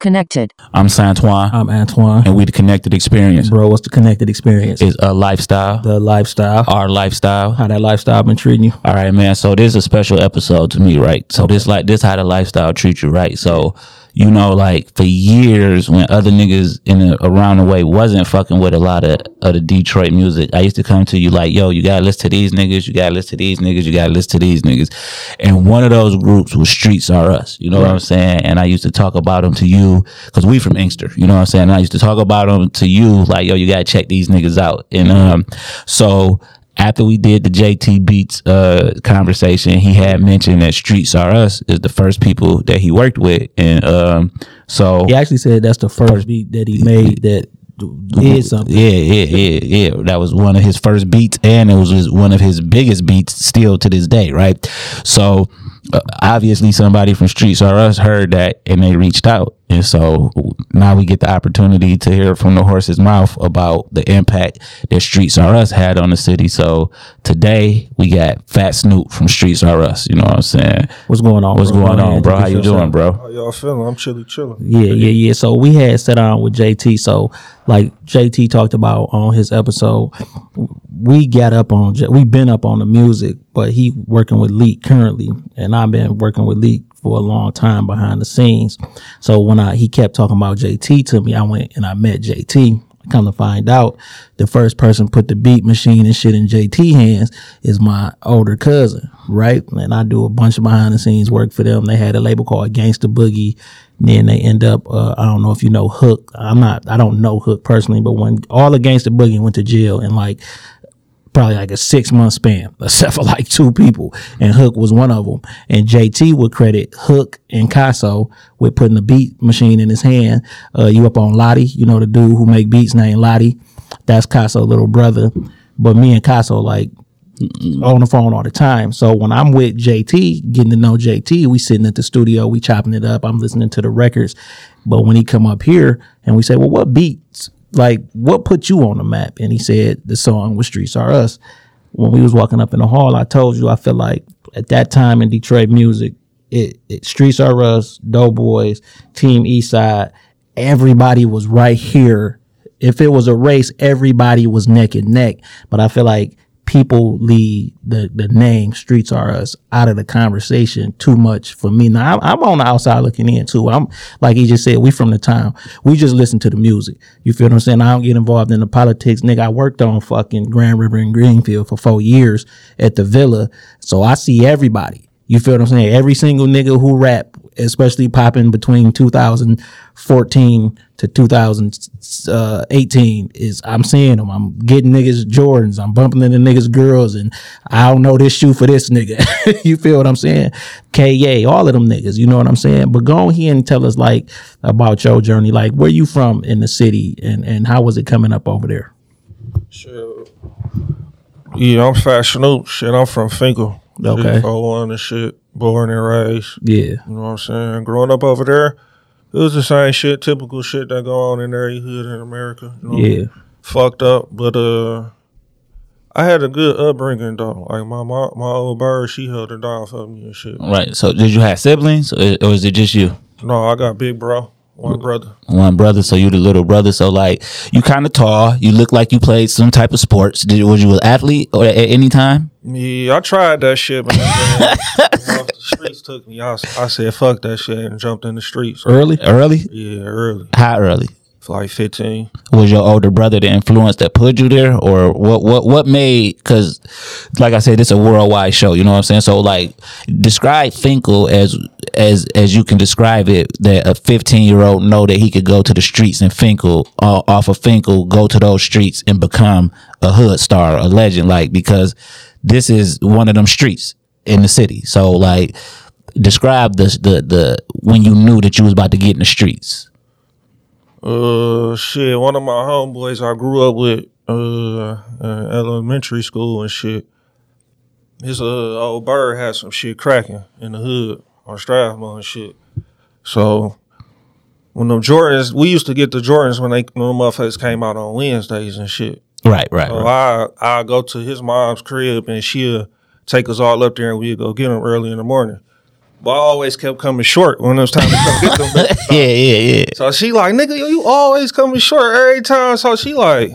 Connected. I'm Santoine, I'm Antoine. and we the Connected Experience. Bro, what's the connected experience? Is a lifestyle, the lifestyle. our lifestyle. How that lifestyle been treating you? All right, man. So this is a special episode to me, right? So this like this how the lifestyle treats you, right? So you know, like for years when other niggas in the, around the way wasn't fucking with a lot of, of the Detroit music, I used to come to you like, yo, you gotta listen to these niggas, you gotta listen to these niggas, you gotta listen to these niggas. And one of those groups was Streets R Us. You know what I'm saying? And I used to talk about them to you because we from Inkster. You know what I'm saying? And I used to talk about them to you like, yo, you gotta check these niggas out. And um, so after we did the JT Beats uh, conversation, he had mentioned that Streets R Us is the first people that he worked with, and um, so He actually said that's the first beat that he made that did something. yeah, yeah, yeah, yeah. That was one of his first beats, and it was one of his biggest beats still to this day, right? So uh, obviously, somebody from Streets R Us heard that, and they reached out, and so now we get the opportunity to hear from the horse's mouth about the impact that Streets R Us had on the city. So today we got Phat Snoop from Streets R Us. You know what I'm saying? What's going on? What's bro? going on, bro? How you doing, bro? How y'all feeling? I'm chilly, chilling. Yeah, yeah, yeah. So we had sat on with JT. So like JT talked about on his episode, we got up on J- we been up on the music, but he working with Leak currently, and I've been working with Leak for a long time behind the scenes. So when I he kept talking about JT to me, I went and I met JT. Come to find out, the first person put the beat machine and shit in JT hands is my older cousin, right? And I do a bunch of behind the scenes work for them. They had a label called Gangsta Boogie. Then they end up, uh, I don't know if you know Hook. I'm not, I don't know Hook personally, but when all the Gangsta Boogie went to jail and like probably like a six month span, except for like two people, and Hook was one of them. And JT would credit Hook and Casso with putting the beat machine in his hand. Uh, you up on Lottie, you know the dude who make beats named Lottie. That's Casso little brother. But me and Casso like on the phone all the time. So when I'm with JT, getting to know JT, we sitting at the studio, we chopping it up. I'm listening to the records. But when he come up here and we say, well, what beats? Like, what put you on the map? And he said, the song with Streets R Us. When we was walking up in the hall, I told you, I feel like at that time in Detroit music, it, it Streets R Us, Doughboyz, Team Eastside, everybody was right here. If it was a race, everybody was neck and neck. But I feel like people leave the the name Streets R Us out of the conversation too much for me. Now I'm, I'm on the outside looking in too. I'm like he just said we from the town we just listen to the music. You feel what i'm saying? I don't get involved in the politics. Nigga i worked on fucking grand river and greenfield for four years at the villa. So i see everybody. You feel what i'm saying? Every single nigga who rap especially popping between 2014 to 2018 is I'm seeing them. I'm getting niggas Jordans. I'm bumping into niggas girls, and I don't know this shoe for this nigga. you feel what I'm saying? KA, all of them niggas. You know what I'm saying? But go on here and tell us like about your journey. Like where you from in the city, and and how was it coming up over there? Sure. Yeah, I'm Snoop. Shit, I'm from Fenkell. Okay. 401 and shit. Born and raised. Yeah, You know what I'm saying? Growing up over there, it was the same shit, typical shit that go on in every hood in America. You know? yeah, Fucked up, but uh, I had a good upbringing though. Like my my, my old bird, she held it down for me and shit. Right. So did you have siblings, or, or is it just you? No, I got big bro, one brother. one brother, so you the little brother. So like you kind of tall. You look like you played some type of sports. Did was you an athlete or at any time? Yeah, I tried that shit, but the streets took me. I, I said fuck that shit and jumped in the streets. early. Early? Yeah, early, How early? Like fifteen. Was your older brother the influence that put you there, or what? What? What made? Because, like I said, it's a worldwide show. You know what I'm saying? So like, describe Fenkell as as as you can describe it. That a 15 year old know that he could go to the streets and Fenkell uh, off of Fenkell, go to those streets and become a hood star, a legend. Like because this is one of them streets in the city. So like describe the the the when you knew that you was about to get in the streets. Uh, shit. One of my homeboys I grew up with, uh, in elementary school and shit. His uh old bird had some shit cracking in the hood on Strathmore and shit. So when them Jordans, we used to get the Jordans when they when them motherfuckers came out on Wednesdays and shit. Right, right, So right. I I go to his mom's crib and she'll take us all up there and we'd go get them early in the morning. But I always kept coming short when it was time to come get them. bitches. Yeah, yeah, yeah. So she like, nigga, you you always coming short every time. So she like,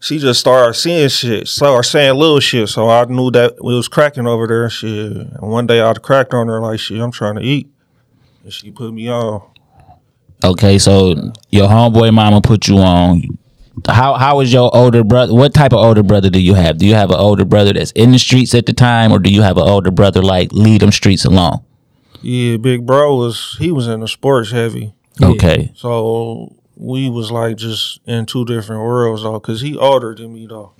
she just started seeing shit, started saying little shit. So I knew that we was cracking over there. and Shit. And one day I cracked on her like, shit, I'm trying to eat. And she put me on. Okay, so your homeboy mama put you on. How how is your older brother? What type of older brother do you have? Do you have an older brother that's in the streets at the time, or do you have an older brother like lead them streets along? Yeah, big bro was he was in the sports heavy. Okay, So we was like just in two different worlds though, cause he older than me though.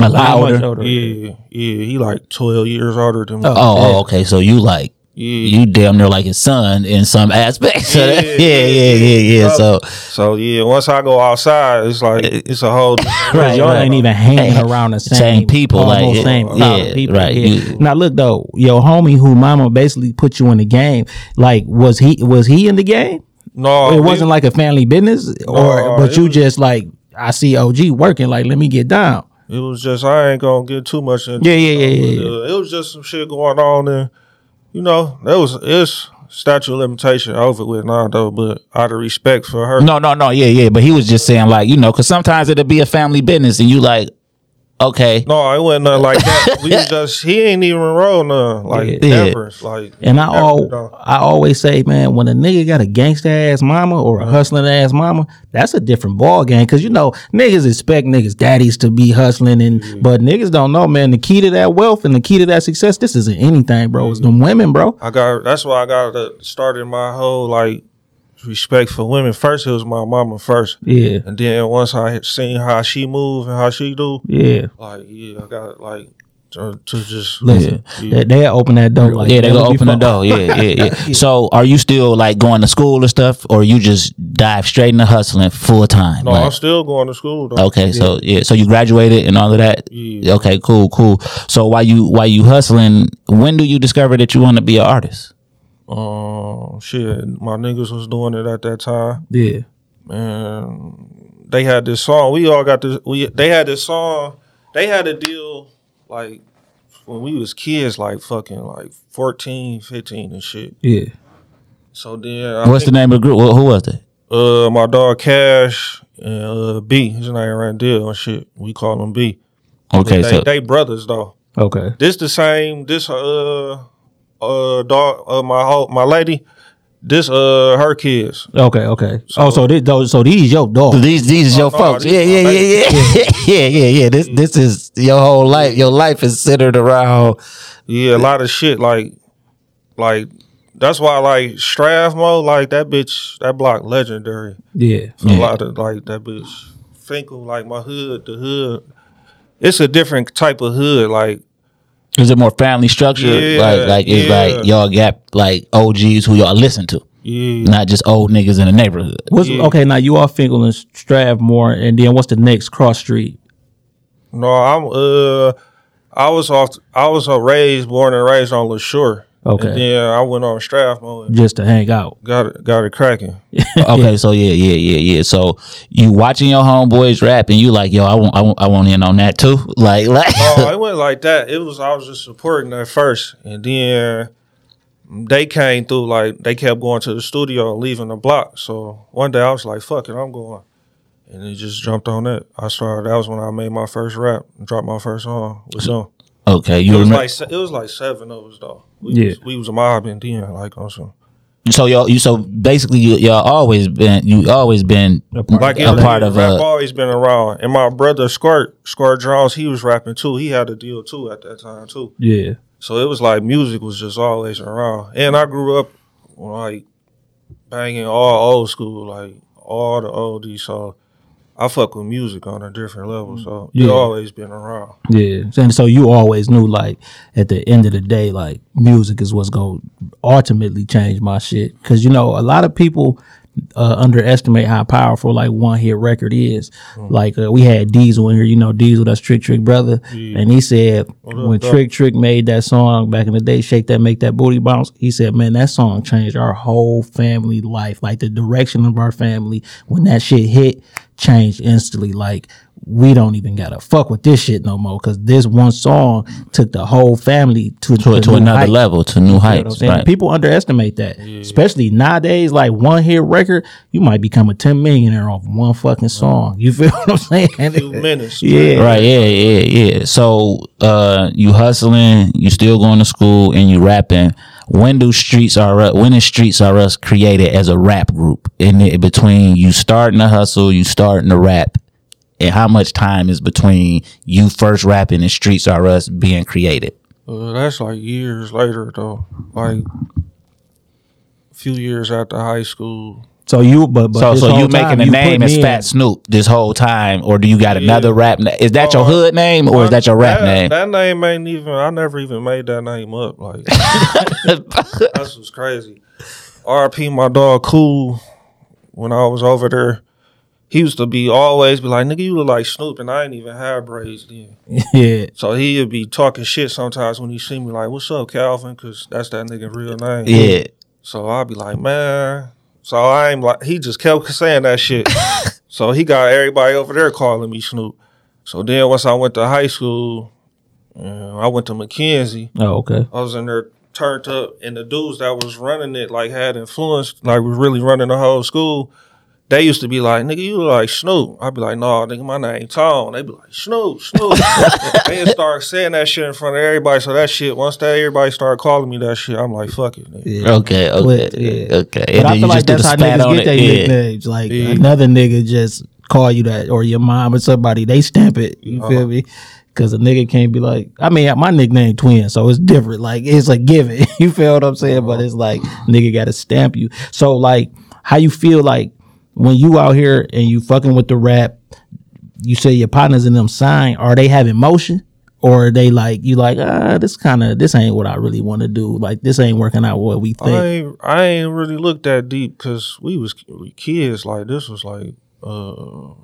a lot older. older? Yeah, yeah, he like twelve years older than me. Oh, oh, okay. So you like yeah. you damn near like his son in some aspects. So Yeah, yeah, yeah, yeah, yeah. So So yeah, once I go outside, it's like it's a whole. Right, y'all right. ain't even hanging around the same, same people, like, almost yeah, same yeah, people. right, yeah. you- now look though, your homie who mama basically put you in the game. Like, was he was he in the game? No, it wasn't like a family business, or No, but you was- just like I see OG working. Like, let me get down. It was just I ain't gonna get too much into. Yeah, yeah, yeah, yeah, it, uh, it was just some shit going on, and you know, there was it's statute of limitation over with now though. But out of respect for her, no, no, no. Yeah, yeah. But he was just saying like you know, because sometimes it'll be a family business, and you like, okay, no, it wasn't nothing like that. we just he ain't even roll none like Yeah. ever. Like And I all though. I always say, man, when a nigga got a gangster ass mama or a hustling ass mama, that's a different ball game. Cause you know niggas expect niggas daddies to be hustling, and but niggas don't know, man. The key to that wealth and the key to that success, this isn't anything, bro. It's them women, bro. I got that's why I got to started my whole like respect for women. First, it was my mama first, Yeah, and then once I had seen how she move and how she do, yeah. like yeah, I got like to, to just Listen, Yeah. they they open that door. Like yeah, they never gonna open the door. Yeah, yeah, yeah. So, are you still like going to school or stuff, or you just dive straight into hustling full time? No, Like- I'm still going to school though. Okay, so yeah, so you graduated and all of that. Yeah. Okay, cool, cool. So while you while you hustling, when do you discover that you want to be an artist? Um, shit, my niggas was doing it at that time, Yeah, and they had this song. We all got this. We they had this song. They had a deal like when we was kids, like fucking like 14, 15 and shit. yeah. So then, I What's the name of the group? Who, who was that? Uh, my dog Cash and uh B. His name Randall and shit. We call him B. Okay, they, so they brothers though. Okay. This the same. This uh uh dog uh my whole my lady. This uh her kids. Okay, okay. oh, so this, those, so these your dog. these these is your no, folks. these Yeah, yeah, yeah, yeah, yeah, yeah, yeah. This this is your whole life. Your life is centered around. Yeah, a lot of shit like like that's why like Strathmore like that bitch that block legendary. Yeah, So A lot of like that bitch Fenkell like my hood the hood. It's a different type of hood like Is it more family structure? Yeah, like like it's yeah. like y'all got like OGs who y'all listen to, yeah. not just old niggas in the neighborhood. What's Yeah. okay? Now you are Fenkell and Strathmore, and then what's the next cross street? No, I'm uh I was off I was uh, raised born and raised on Lesure. Okay. And then I went on Strathmore and Just to hang out. got it got it cracking. Okay, so yeah, yeah, yeah, yeah. So you watching your homeboys rap, and you like, yo, I want, I want, I want in on that too. Like, like, Oh, it went like that. It was I was just supporting at first, and then they came through. Like they kept going to the studio, leaving the block. So one day I was like, "Fuck it, I'm going," and it just jumped on that. I started. That was when I made my first rap, and dropped my first song with them. Okay, It was remember? like se- it was like seven of us though. We Yeah. was, we was mobbing then, like on some. so y'all, you, so basically, you, y'all always been, you always been Like a part of rap uh, always been around. And my brother Squirt, Squirt Jones, he was rapping too. He had a deal too at that time too. Yeah, So it was like music was just always around. And I grew up like banging all old school, like all the oldies. So I fuck with music on a different level, so Yeah. it's always been around. Yeah, and so you always knew, like, at the end of the day, like, music is what's going to ultimately change my shit. Because you know, a lot of people uh, underestimate how powerful like one hit record is. Like uh, we had Diesel in here, you know, Diesel, that's Trick Trick brother, and he said when Trick Trick made that song back in the day, "Shake That, Make That Booty Bounce," he said, "Man, that song changed our whole family life. Like the direction of our family when that shit hit." Changed instantly. Like we don't even gotta fuck with this shit no more because this one song took the whole family to to, to new another heights. level, to new You know heights. Right. People underestimate that, especially nowadays. Like one hit record, you might become a ten millionaire off one fucking song. You feel what I'm saying? Few minutes. Yeah. Right, yeah, yeah, yeah. So uh you hustling, you still going to school and you rapping. When do Streets R Us when is Streets R Us created as a rap group? In it between you starting to hustle, you starting to rap, and how much time is between you first rapping and Streets R Us being created? Uh, that's like years later though. Like a few years after high school. So you, but, but so so you making a name putting as in- Phat Snoop this whole time, or do you got another rap? Na- is that your Uh, hood name or is that your rap that, name? That name ain't even. I never even made that name up. Like that's what's crazy. R.P. My dog Cool. When I was over there, he used to be always be like, "Nigga, you look like Snoop," and I ain't even have braids then. Yeah, So he'd be talking shit sometimes when he see me like, "What's up, Calvin?" Because that's that nigga real name. yeah. So I'd be like, man. So I ain't like he just kept saying that shit. so he got everybody over there calling me Snoop. So then once I went to high school, uh, I went to Mackenzie. Oh, okay. I was in there turned up, and the dudes that was running it like had influence, like was really running the whole school. They used to be like, nigga, you look like Snoop. I'd be like, no, nigga, my name Tone. They'd be like, Snoop, Snoop. they start saying that shit in front of everybody. So that shit, once that everybody started calling me that shit, I'm like, fuck it. Nigga. Yeah. Okay, okay, But, yeah. okay. But I feel like that's how niggas get their Yeah. nicknames. Like Yeah. another nigga just call you that, or your mom or somebody, they stamp it. You Uh-huh. feel me? Because a nigga can't be like, I mean, my nickname Twin, so it's different. Like it's a given. you feel what I'm saying? But it's like nigga got to stamp you. So like, how you feel like when you out here and you fucking with the rap? You say your partners in them sign. Are they having motion? Or are they like you like ah this kind of this ain't what I really want to do like this ain't working out what we think I ain't, I ain't really looked that deep because we was we kids. Like this was like uh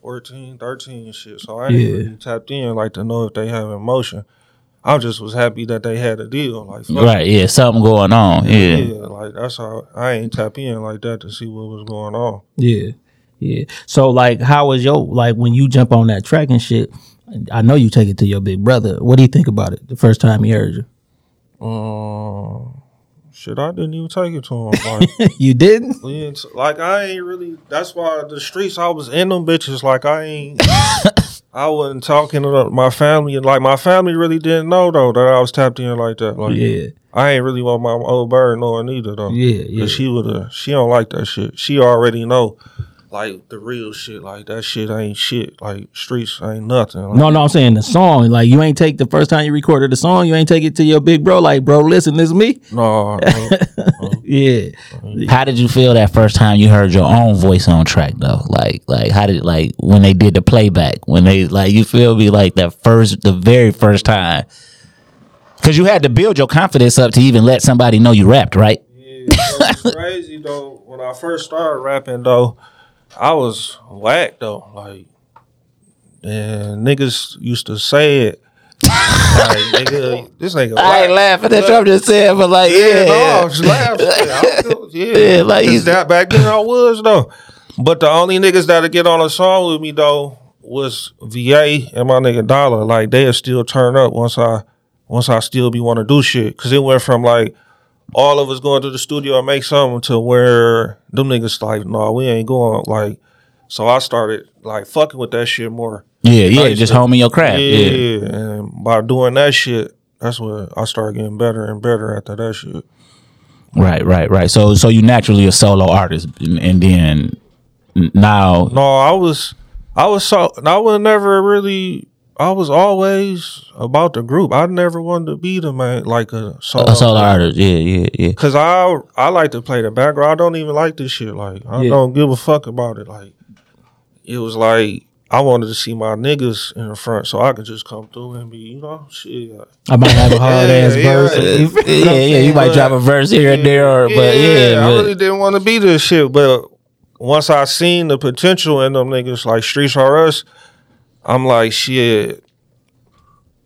14, 13 and shit. So I ain't Yeah. really tapped in like to know if they have emotion. I just was happy that they had a deal. Like fuck Right, yeah, something going on. it. Yeah. yeah, like that's how I ain't tap in like that to see what was going on. Yeah. Yeah. So like how was your like when you jump on that track and shit, I know you take it to your big brother. What do you think about it the first time he heard you? Um, shit, I didn't even take it to him. Like, you didn't? we ain't- like I ain't really. That's why the streets I was in them bitches. Like I ain't. I wasn't talking to my family, and like my family really didn't know though that I was tapped in like that. Like Yeah. I ain't really want my old bird knowing either though. Yeah, yeah. Cause she would have. She don't like that shit. She already know, like the real shit. Like that shit ain't shit. Like streets ain't nothing. Like, No, no, I'm saying the song. Like you ain't take the first time you recorded the song, you ain't take it to your big bro. Like, bro, listen, this is me. no, no. Yeah. How did you feel that first time you heard your own voice on track though? Like like how did like when they did the playback, when they like you feel me like that first the very first time. Cause you had to build your confidence up to even let somebody know you rapped, right? Yeah, it was crazy though. When I first started rapping though, I was whack though. Like, and niggas used to say it. Like, nigga, this nigga. I ain't laughing at you, I'm just saying, but like yeah, Yeah, no, I was laughing. I feel- yeah, Yeah, like you- that back then I was though. But the only niggas that'll get on a song with me though was VA and my nigga Dollar. Like they'll still turn up once I once I still be want to do shit. Cause it went from like all of us going to the studio and make something to where them niggas like, no, we ain't going. Like, so I started like fucking with that shit more. yeah, yeah, just shit. homing your craft. Yeah, Yeah. and by doing that shit, that's when I started getting better and better after that shit. Right, right, right. So so you naturally a solo artist and, and then now No, I was, I was so, I was never really. I was always about the group. I never wanted to be the man, like a solo. a solo artist. Yeah, yeah, yeah. Cause I, I like to play the background. I don't even like this shit. Like I Yeah. don't give a fuck about it. Like it was like I wanted to see my niggas in the front so I could just come through and be, you know, shit. I might have a hard ass Yeah, verse. yeah. yeah, yeah, you might drop a verse here and there, or, but yeah, I but- really didn't want to be this shit. But once I seen the potential in them niggas like Streets R Us, I'm like, shit,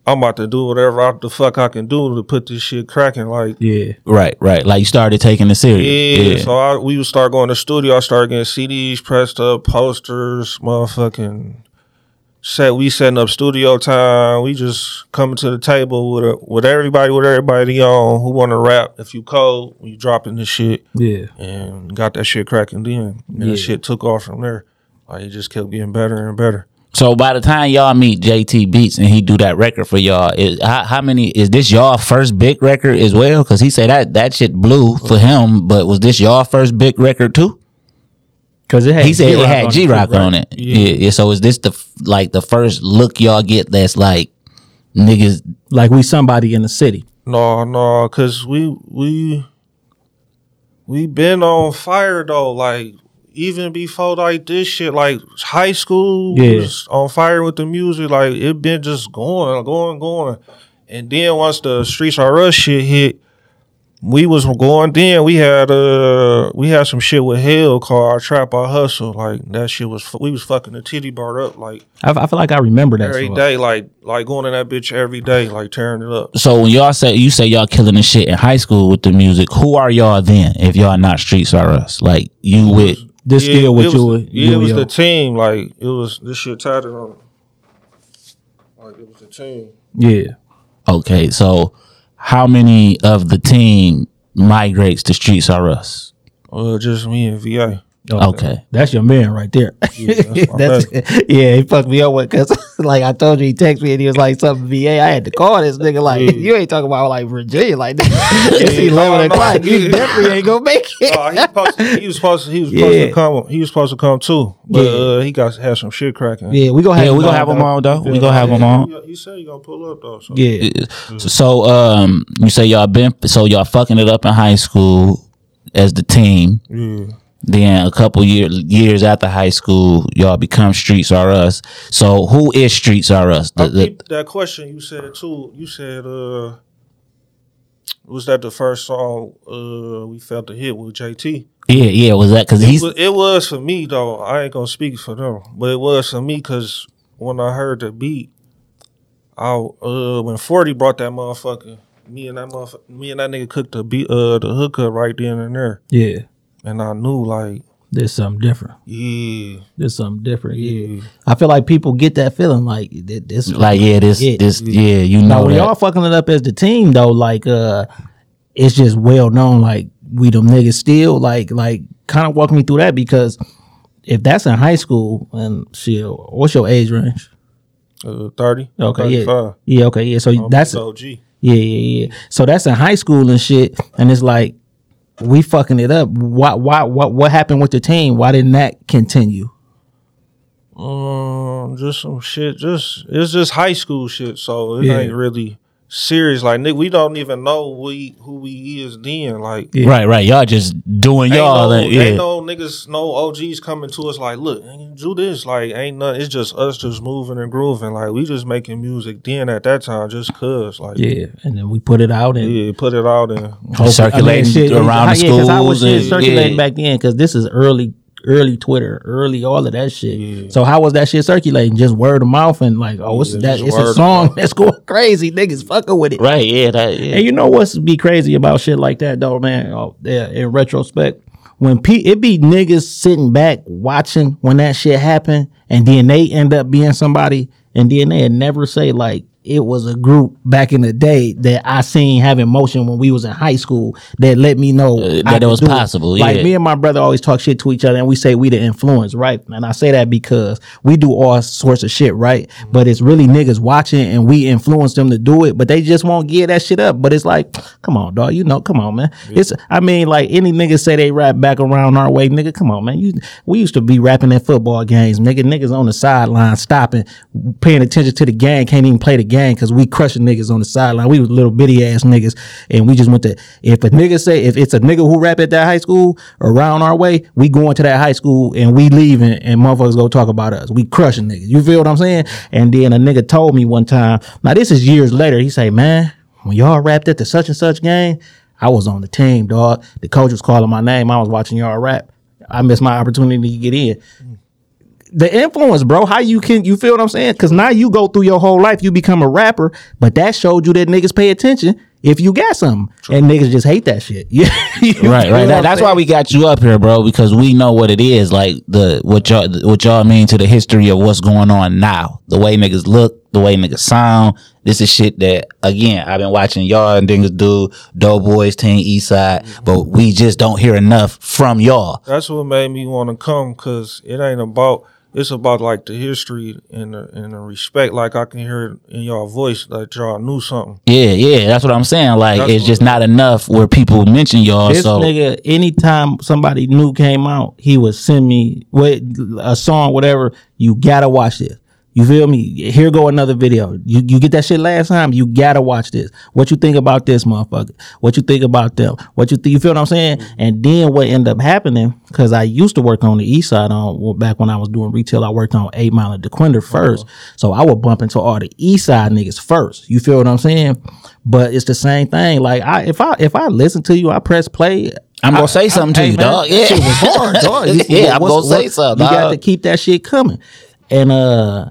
I'm about to do whatever I, the fuck I can do to put this shit cracking. Like, Yeah. right, right. Like you started taking it serious. yeah. Yeah, So I, we would start going to the studio. I started getting CDs pressed up, posters, motherfucking set. We setting up studio time. We just coming to the table with a, with everybody, with everybody on who want to rap. If you cold, you dropping this shit Yeah. and got that shit cracking then. And Yeah. that shit took off from there. Like it just kept getting better and better. So by the time y'all meet JT Beats and he do that record for y'all, is how, how many is this y'all first big record as well? Because he said that that shit blew for him, but was this y'all first big record too? Cause it had He said it G-Rock had G Rock on it. Yeah. yeah. So is this the like the first look y'all get that's like niggas? Like we somebody in the city. No, no, cause we we we been on fire though. Like even before like this shit, like high school Yeah. was on fire with the music. Like it been just going, going, going. And then once the Streets R Us shit hit, we was going. Then we had uh we had some shit with Hell called Our Trap Our Hustle. Like that shit was we was fucking the titty bar up like I, I feel like I remember that. every song. day, like like going in that bitch every day, like tearing it up. So when y'all say you say y'all killing the shit in high school with the music, who are y'all then? If y'all not Streets R Us, like you with This Yeah, still it with was, you. Yeah, it was the team. Like it was this shit tatted on. Like it was the team. Yeah. okay. So how many of the team migrates to Streets R Us? Uh, just me and VA. Okay. That's your man right there. that's That's- yeah, he fucked me up with because, like I told you, he texted me and he was like, "Something VA." I had to call this nigga. Like, Yeah. you ain't talking about like Virginia like that. it's Yeah, eleven no, no, o'clock. You definitely ain't gonna make it. Uh, he, supposed to, he was supposed to. He was supposed Yeah. to come. He was supposed to come too, but Yeah. uh, he got had some shit cracking. yeah, we gonna have Yeah, we him gonna have them on though. We gonna have them on. He, he said he gonna pull up though. So. Yeah, So, so um, you say y'all been so y'all fucking it up in high school as the team. Yeah. Then a couple year, years after high school, y'all become Streets R Us. So who is Streets R Us? The- I the- that question you said too. You said, uh, was that the first song uh, we felt the hit with JT? yeah, yeah. Was that because It he's was, it was for me though. I ain't gonna speak for them, but it was for me because when I heard the beat, I uh when Forty brought that motherfucker, me and that motherfucker, me and that nigga cooked the beat, uh the hookup right then and there, yeah. And I knew like, There's something different. yeah, There's something different. Yeah, I feel like people get that feeling like th- this. like, yeah, this, Yeah. this, yeah, you know when that. y'all fucking it up as the team though, like uh it's just well known like we them niggas still like like kind of walk me through that because if that's in high school and shit, what's your age range? uh, thirty, Okay, yeah, 35. yeah, okay, yeah. So I'm that's OG. yeah, yeah, yeah. So that's in high school and shit, and it's like we fucking it up. Why, why, what, what happened with the team? Why didn't that continue? Um, just some shit. Just it's just high school shit. So it Yeah. ain't really serious. Like nigga, we don't even know we who we is then. Like Yeah. Right, right. Y'all just doing Ain't y'all. no, like, yeah. ain't no niggas, no OGs coming to us like, look, nigga, do this. Like, ain't nothing. It's just us just moving and grooving. Like, we just making music then at that time just cause. Like, yeah, Yeah, and then we put it out and put it out and Hopefully- circulating shit, around the yeah, 'cause I was schools and- circulating yeah. back then because this is early, early Twitter, early all of that shit. So how was that shit circulating? Just word of mouth and like, oh, it's Yeah, that? It's a song that's going crazy. Niggas fucking with it. right, yeah, that, yeah. And you know what's be crazy about shit like that though, man? Oh, yeah, in retrospect, when P it be niggas sitting back watching when that shit happen, and then they end up being somebody, and then they never say like it was a group back in the day that I seen having motion when we was in high school that let me know Uh, that it was possible, Like yeah. me and my brother always talk shit to each other, and we say we the influence, right? And I say that because we do all sorts of shit, right? But it's really niggas watching, and we influence them to do it, but they just won't give that shit up. But it's like, come on, dog, you know, come on, man. It's, I mean, like any niggas say they rap back around our way, nigga. Come on, man. You, we used to be rapping at football games, nigga. Niggas on the sideline stopping, paying attention to the game, can't even play the gang because we crushing niggas on the sideline. We was little bitty ass niggas, and we just went to. If a nigga say if it's a nigga who rap at that high school around our way, we going to that high school and we leaving, and motherfuckers go talk about us. We crushing niggas. You feel what I'm saying? And then a nigga told me one time. Now this is years later. He say, man, when y'all rapped at the such and such game, I was on the team, dog. The coach was calling my name. I was watching y'all rap. I missed my opportunity to get in the influence, bro. How you can you feel what I'm saying? Because now you go through your whole life, you become a rapper, but that showed you that niggas pay attention if you got something, and niggas just hate that shit. Yeah, Right, right. That, that's why we got you up here, bro, because we know what it is. Like the what y'all what y'all mean to the history of what's going on now. The way niggas look, the way niggas sound. This is shit that again I've been watching y'all and niggas do Doughboyz Team East Side, mm-hmm. but we just don't hear enough from y'all. That's what made me want to come because it ain't about. It's about like the history and the, and the respect. Like I can hear it in y'all voice that y'all knew something. Yeah, yeah, that's what I'm saying. Like That's it's just not enough where people mention y'all. This so nigga, anytime somebody new came out, he would send me what a song, whatever. You gotta watch this. You feel me? Here go another video. You you get that shit last time. You gotta watch this. What you think about this motherfucker? What you think about them? What you think? You feel what I'm saying? And then what ended up happening? Because I used to work on the east side on well, back when I was doing retail. I worked on Eight Mile and Dequindre 1st so I would bump into all the east side niggas first. You feel what I'm saying? But it's the same thing. Like I if I if I listen to you, I press play. I'm gonna I- say something to hey, you, man, dog. Yeah, hard, dog. You- yeah, I'm gonna say something. You got to keep that shit coming. And uh,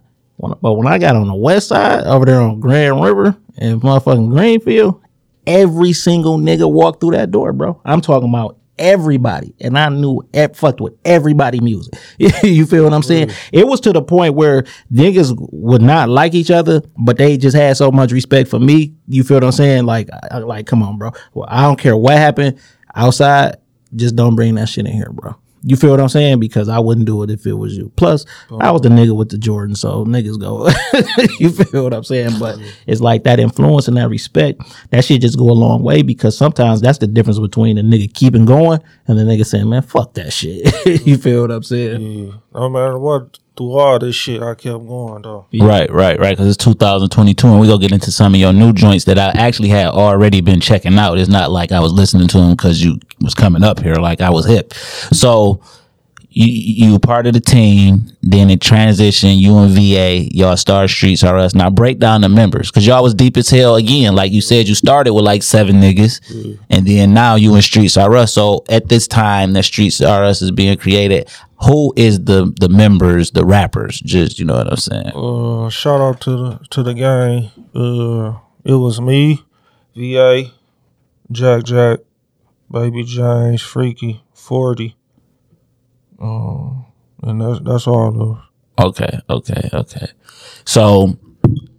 but when I got on the west side over there on Grand River and motherfucking Greenfield, every single nigga walked through that door, bro. I'm talking about everybody, and I knew it fucked with everybody music. you feel what I'm saying? It was to the point where niggas would not like each other, but they just had so much respect for me. You feel what I'm saying? Like, I, I- like, come on, bro. Well, I don't care what happened outside. Just don't bring that shit in here, bro. You feel what I'm saying? Because I wouldn't do it if it was you. Plus, I was the nigga with the Jordan, so niggas go. you feel what I'm saying? But it's like that influence and that respect. That shit just go a long way because sometimes that's the difference between a nigga keeping going and the nigga saying, "Man, fuck that shit." you feel what I'm saying? Yeah. No matter what, through all this shit, I kept going though. Right, right, right. Because it's 2022, and we gonna get into some of your new joints that I actually had already been checking out. It's not like I was listening to them because you was coming up here, like I was hip. So you you part of the team, then it transitioned. You and VA, y'all start Streets R Us. Now break down the members because y'all was deep as hell again. Like you said, you started with like seven niggas, and then now you in Streets R Us. So at this time that Streets R Us is being created, who is the the members, the rappers? Just you know what I'm saying. Uh, shout out to the to the gang. Uh, it was me, VA, Jack Jack, Baby James, Freaky, Forty. Um, and that's that's all those. Okay, okay, okay. So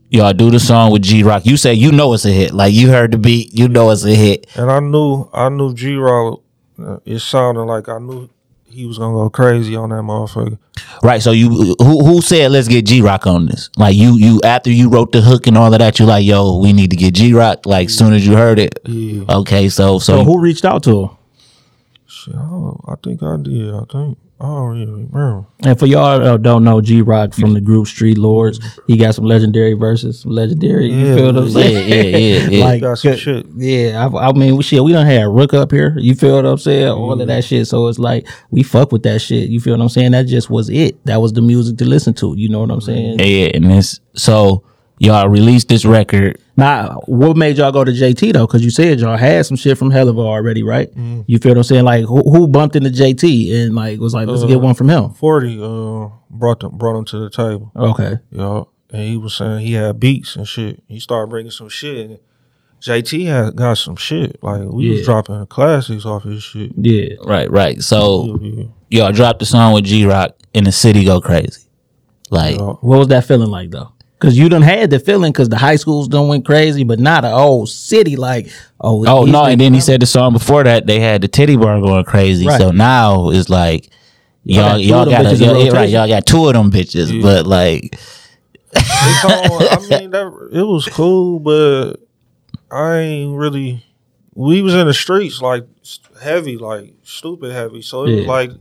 y'all do the song with G Rock. You say you know it's a hit. Like you heard the beat, you know it's a hit. And I knew I knew G Rock. Uh, it sounded like I knew he was gonna go crazy on that motherfucker. Right. So you who who said let's get G Rock on this? Like you you after you wrote the hook and all of that, you like, yo, we need to get G Rock. Like soon as you heard it. Yeah. Okay, so so, So who reached out to him? Shit, I, don't- I think I did. I think I don't really remember. And for y'all that don't know G Rock from the group Street Lords, he got some legendary verses, some legendary. You feel what I'm saying? yeah, yeah, yeah. like Got some shit. Yeah, I, I mean, we shit. We don't have Rook up here. You feel what I'm saying? All of that mm-hmm. shit. So it's like we fuck with that shit. You feel what I'm saying? That just was it. That was the music to listen to. You know what I'm saying? yeah, yeah, and this so y'all released this record. Now, what made y'all go to JT though? Because you said y'all had some shit from Helluva already, right? Mm-hmm. You feel what I'm saying? Like who, who bumped into JT and like was like, let's Uh, get one from him. Forty uh brought them brought him to the table. Okay. y'all, and he was saying he had beats and shit. He started bringing some shit. And JT had got some shit. Like we Yeah. was dropping classics off his shit. Yeah. Right, right. So Yeah, y'all dropped the song with G Rock and the city go crazy. Like yeah. What was that feeling like though? Cause you done had the feeling because the high schools done went crazy, but not a whole city like oh Oh no! And then he said the song before that they had the titty bar going crazy. Right. So now it's like y'all got two y'all of them got a, bitches y'all, yeah, right y'all got two of them bitches, but like It's I mean, that, it was cool, but I ain't really. We was in the streets like heavy, like stupid heavy. So it was like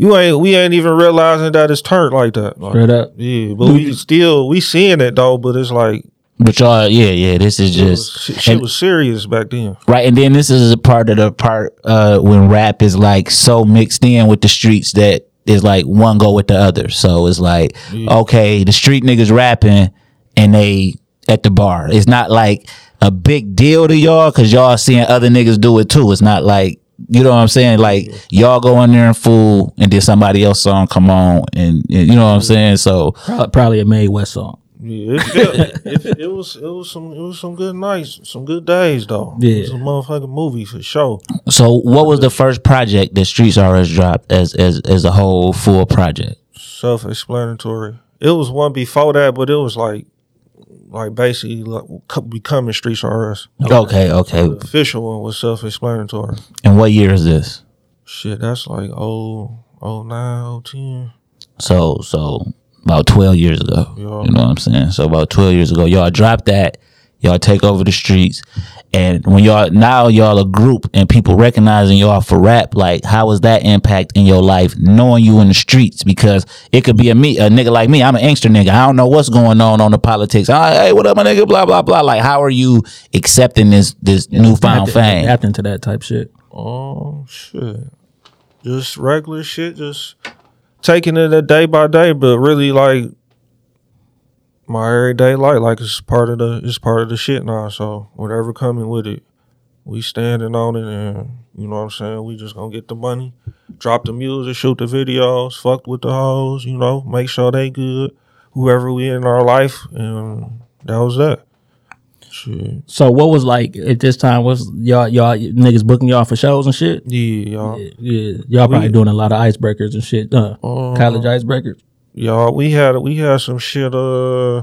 you ain't. We ain't even realizing that it's turned like that. Like, straight up. yeah, but we still we seeing it though. But it's like But y'all, yeah, yeah, this is was- just and- was serious back then. right. And then this is a part of the part uh when rap is like so mixed in with the streets that is like one go with the other. So it's like okay, the street niggas rapping and they at the bar. It's not like a big deal to y'all because y'all seeing other niggas do it too. It's not like you know what I'm saying? Like y'all go in there and fool, and then somebody else song come on, and, and you know what I'm saying. So Pro- Probably a May West song. Yeah, it, it, it, it was it was some it was some good nights, some good days though. Yeah. it was a motherfucking movie for sure. So what was the first project that Streets RS dropped as as as a whole full project? Self-explanatory. It was one before that, but it was like like basically like becoming Streets RS. Okay, okay. The official one was self-explanatory. And what year is this? Shit, that's like oh oh nine oh ten. So so about twelve years ago. You know what I'm saying? So about twelve years ago, y'all dropped that. Y'all take over the streets, and when y'all now y'all a group and people recognizing y'all for rap, like how was that impact in your life knowing you in the streets? Because it could be a me a nigga like me. I'm an angster nigga. I don't know what's going on on the politics. Ah, hey, what up, my nigga? Blah blah blah. Like how are you accepting this this newfound Adapting- fame? Adapting to that type shit. Oh shit. Just regular shit, just taking it a day by day, but really like my everyday life, like it's part of the it's part of the shit now. So whatever coming with it, we standing on it and you know what I'm saying, we just gonna get the money, drop the music, shoot the videos, fuck with the hoes, you know, make sure they good, whoever we in our life, and that was that. Shit. So what was like at this time? Was y'all y'all niggas booking y'all for shows and shit? Yeah, y'all. Yeah, y'all probably We- doing a lot of icebreakers and shit. Uh, Uh, college icebreakers. Y'all, we had we had some shit. Uh,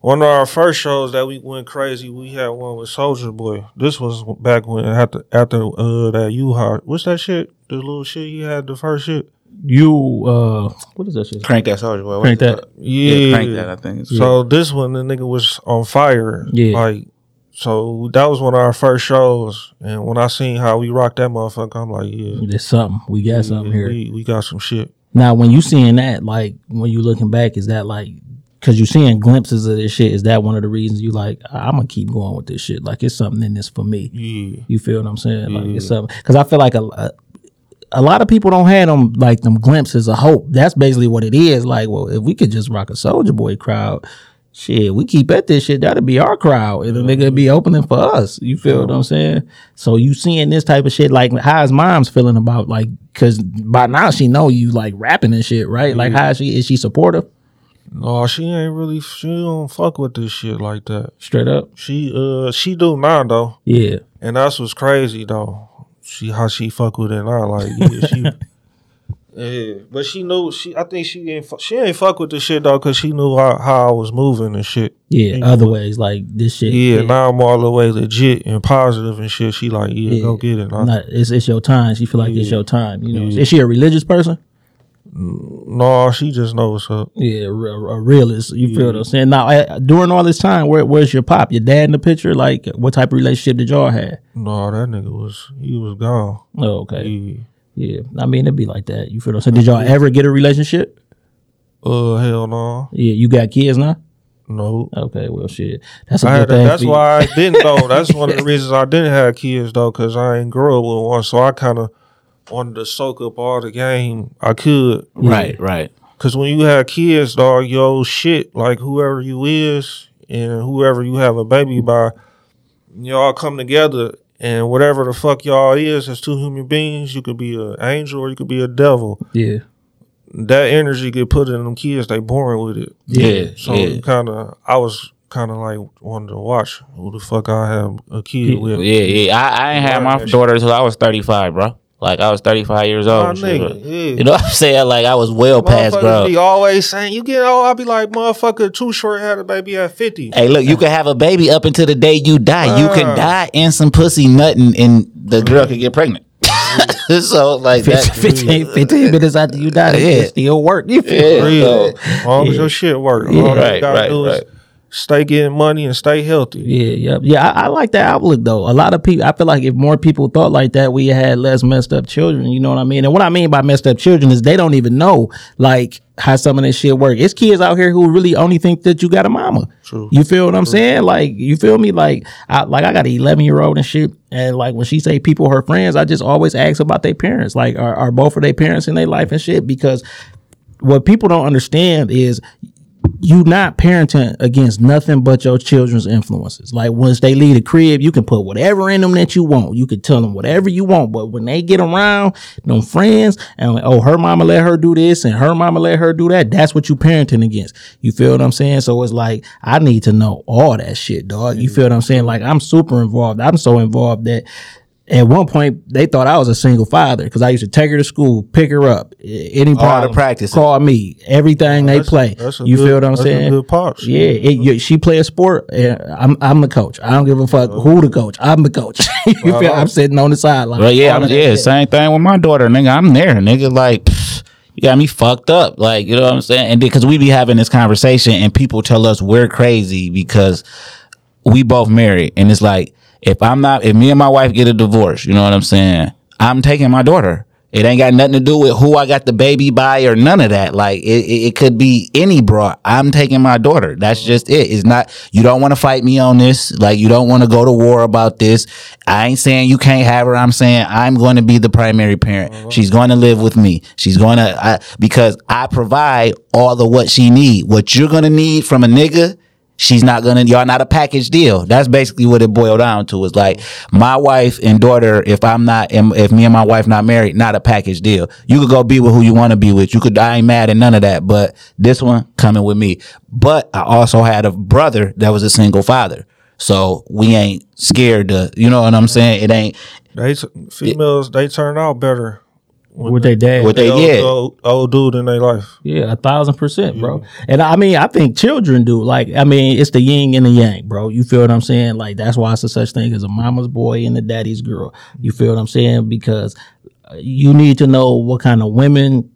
one of our first shows that we went crazy. We had one with Soulja Boy. This was back when after after uh that U Haul. What's that shit? The little shit he had the first shit. You uh, what is that shit? Crank that Soulja Boy. Crank that. Yeah, crank that. I think. It's So this one, the nigga was on fire. Yeah. like so that was one of our first shows. And when I seen how we rocked that motherfucker, I'm like, yeah, There's something. We got something here. we we got some shit. Now, when you seeing that, like when you looking back, is that like because you seeing glimpses of this shit? Is that one of the reasons you like? I'm gonna keep going with this shit. Like it's something in this for me. Yeah, You feel what I'm saying? Like it's something because I feel like a, a a lot of people don't have them like them glimpses of hope. That's basically what it is. Like, well, if we could just rock a Soulja Boy crowd, shit, we keep at this shit. that'll be our crowd, and the nigga be opening for us. You feel what I'm saying? So you seeing this type of shit, like how is mom's feeling about like? Because by now she know you like rapping and shit, right? Like how is she is she supportive? no, she ain't really. She don't fuck with this shit like that. Straight up, She uh she do now though. yeah. And that's what's crazy though. She how she fuck with it now, like yeah, she. Yeah, but she knew she. I think she ain't. fu- She ain't fuck with the shit though, cause she knew how, how I was moving and shit. Yeah, And- other ways like this shit. Yeah, now I'm all the way legit and positive and shit. She like, yeah, Yeah. go get it. I- Not, it's it's your time. She feel like it's your time. You know, Yeah. is she a religious person? no, she just knows what's. Yeah, a, a realist. You feel what I'm saying? Now, uh, during all this time, where where's your pop? Your dad in the picture? Like, what type of relationship did y'all have? No, that nigga was he was gone. Oh, okay. Yeah. Yeah, I mean, it'd be like that. You feel what I'm saying? Did y'all ever get a relationship? Uh, hell no, Yeah, you got kids now. no. Okay, well, shit. That's a I good thing. that's for you. why I didn't though. That's one of the reasons I didn't have kids though, cause I ain't grow up with one. So I kind of wanted to soak up all the game I could. Right, right. Cause when you have kids, dog, yo shit, like whoever you is and whoever you have a baby by, y'all come together and whatever the fuck y'all is as two human beings, you could be an angel or you could be a devil. Yeah, That energy get put in them kids, they born with it. Yeah, So yeah. kind of, I was kind of like wanted to watch who the fuck I have a kid with. Yeah, yeah. I, I ain't had my daughter until I was 35, bro. Like I was 35 years old. shit. nigga, yeah. You know what I'm saying? Like I was well past, Motherfuckers bro. be always saying, you get old. I'll be like, motherfucker, too short had a baby at 50. Hey, look, you can have a baby up until the day you die. You can die in some pussy nutting, and the girl can get pregnant. so like 15, that. 15, 15 minutes after you die, Yeah. it still work. You feel Yeah. me? Real. As long as your shit work. All Yeah, you right, gotta right, do is right. Stay getting money and stay healthy. Yeah, yeah, yeah. I, I like that outlook though. A lot of people, I feel like if more people thought like that, we had less messed up children. You know what I mean? And what I mean by messed up children is they don't even know. Like how some of this shit work. It's kids out here who really only think that you got a mama. True. You feel what I'm saying? Like you feel me? Like I like I got an 11 year old and shit, and like when she say people her friends, I just always ask about their parents. Like are, are both of their parents in their life and shit? Because what people don't understand is you not parenting against nothing but your children's influences. Like once they leave the crib, you can put whatever in them that you want. You can tell them whatever you want. But when they get around them friends and like, oh, her mama let her do this and her mama let her do that, that's what you parenting against. You feel what I'm saying? So it's like I need to know all that shit, dog. You feel what I'm saying? Like I'm super involved. I'm so involved that at one point they thought I was a single father because I used to take her to school, pick her up, a- any the problem, practices. call me, everything they That's- play. that's a You good- feel what I'm that's a saying? good pops. Yeah, it, you, she play a sport. I'm I'm the coach. I don't give a fuck who the coach. I'm the coach. you feel? I'm sitting on the sideline. But yeah, I'm, yeah, shit. same thing with my daughter, nigga. I'm there, nigga. Like, pfft, you got me fucked up. Like, you know what I'm saying? And because we be having this conversation, and people tell us we're crazy because we both married, and it's like if I'm not, if me and my wife get a divorce, you know what I'm saying? I'm taking my daughter. It ain't got nothing to do with who I got the baby by or none of that. Like it, it, it could be any bro. I'm taking my daughter. That's just it. It's not. You don't want to fight me on this. Like you don't want to go to war about this. I ain't saying you can't have her. I'm saying I'm going to be the primary parent. Uh-huh. She's going to live with me. She's going to I, because I provide all the what she need. What you're going to need from a nigga she's not gonna y'all not a package deal. That's basically what it boiled down to is like my wife and daughter if i'm not if me and my wife not married not a package deal. You could go be with who you want to be with. You could i ain't mad at none of that but this one coming with me. But i also had a brother that was a single father. So we ain't scared to you know what i'm saying? It ain't They females they turn out better with their dad. With they- old, yeah. old, old dude in their life. Yeah, a thousand percent, bro. And I mean, I think children do. Like, I mean, it's the yin and the yang, bro. You feel what I'm saying? Like, that's why it's a such thing as a mama's boy and a daddy's girl. You feel what I'm saying? Because uh, you need to know what kind of women.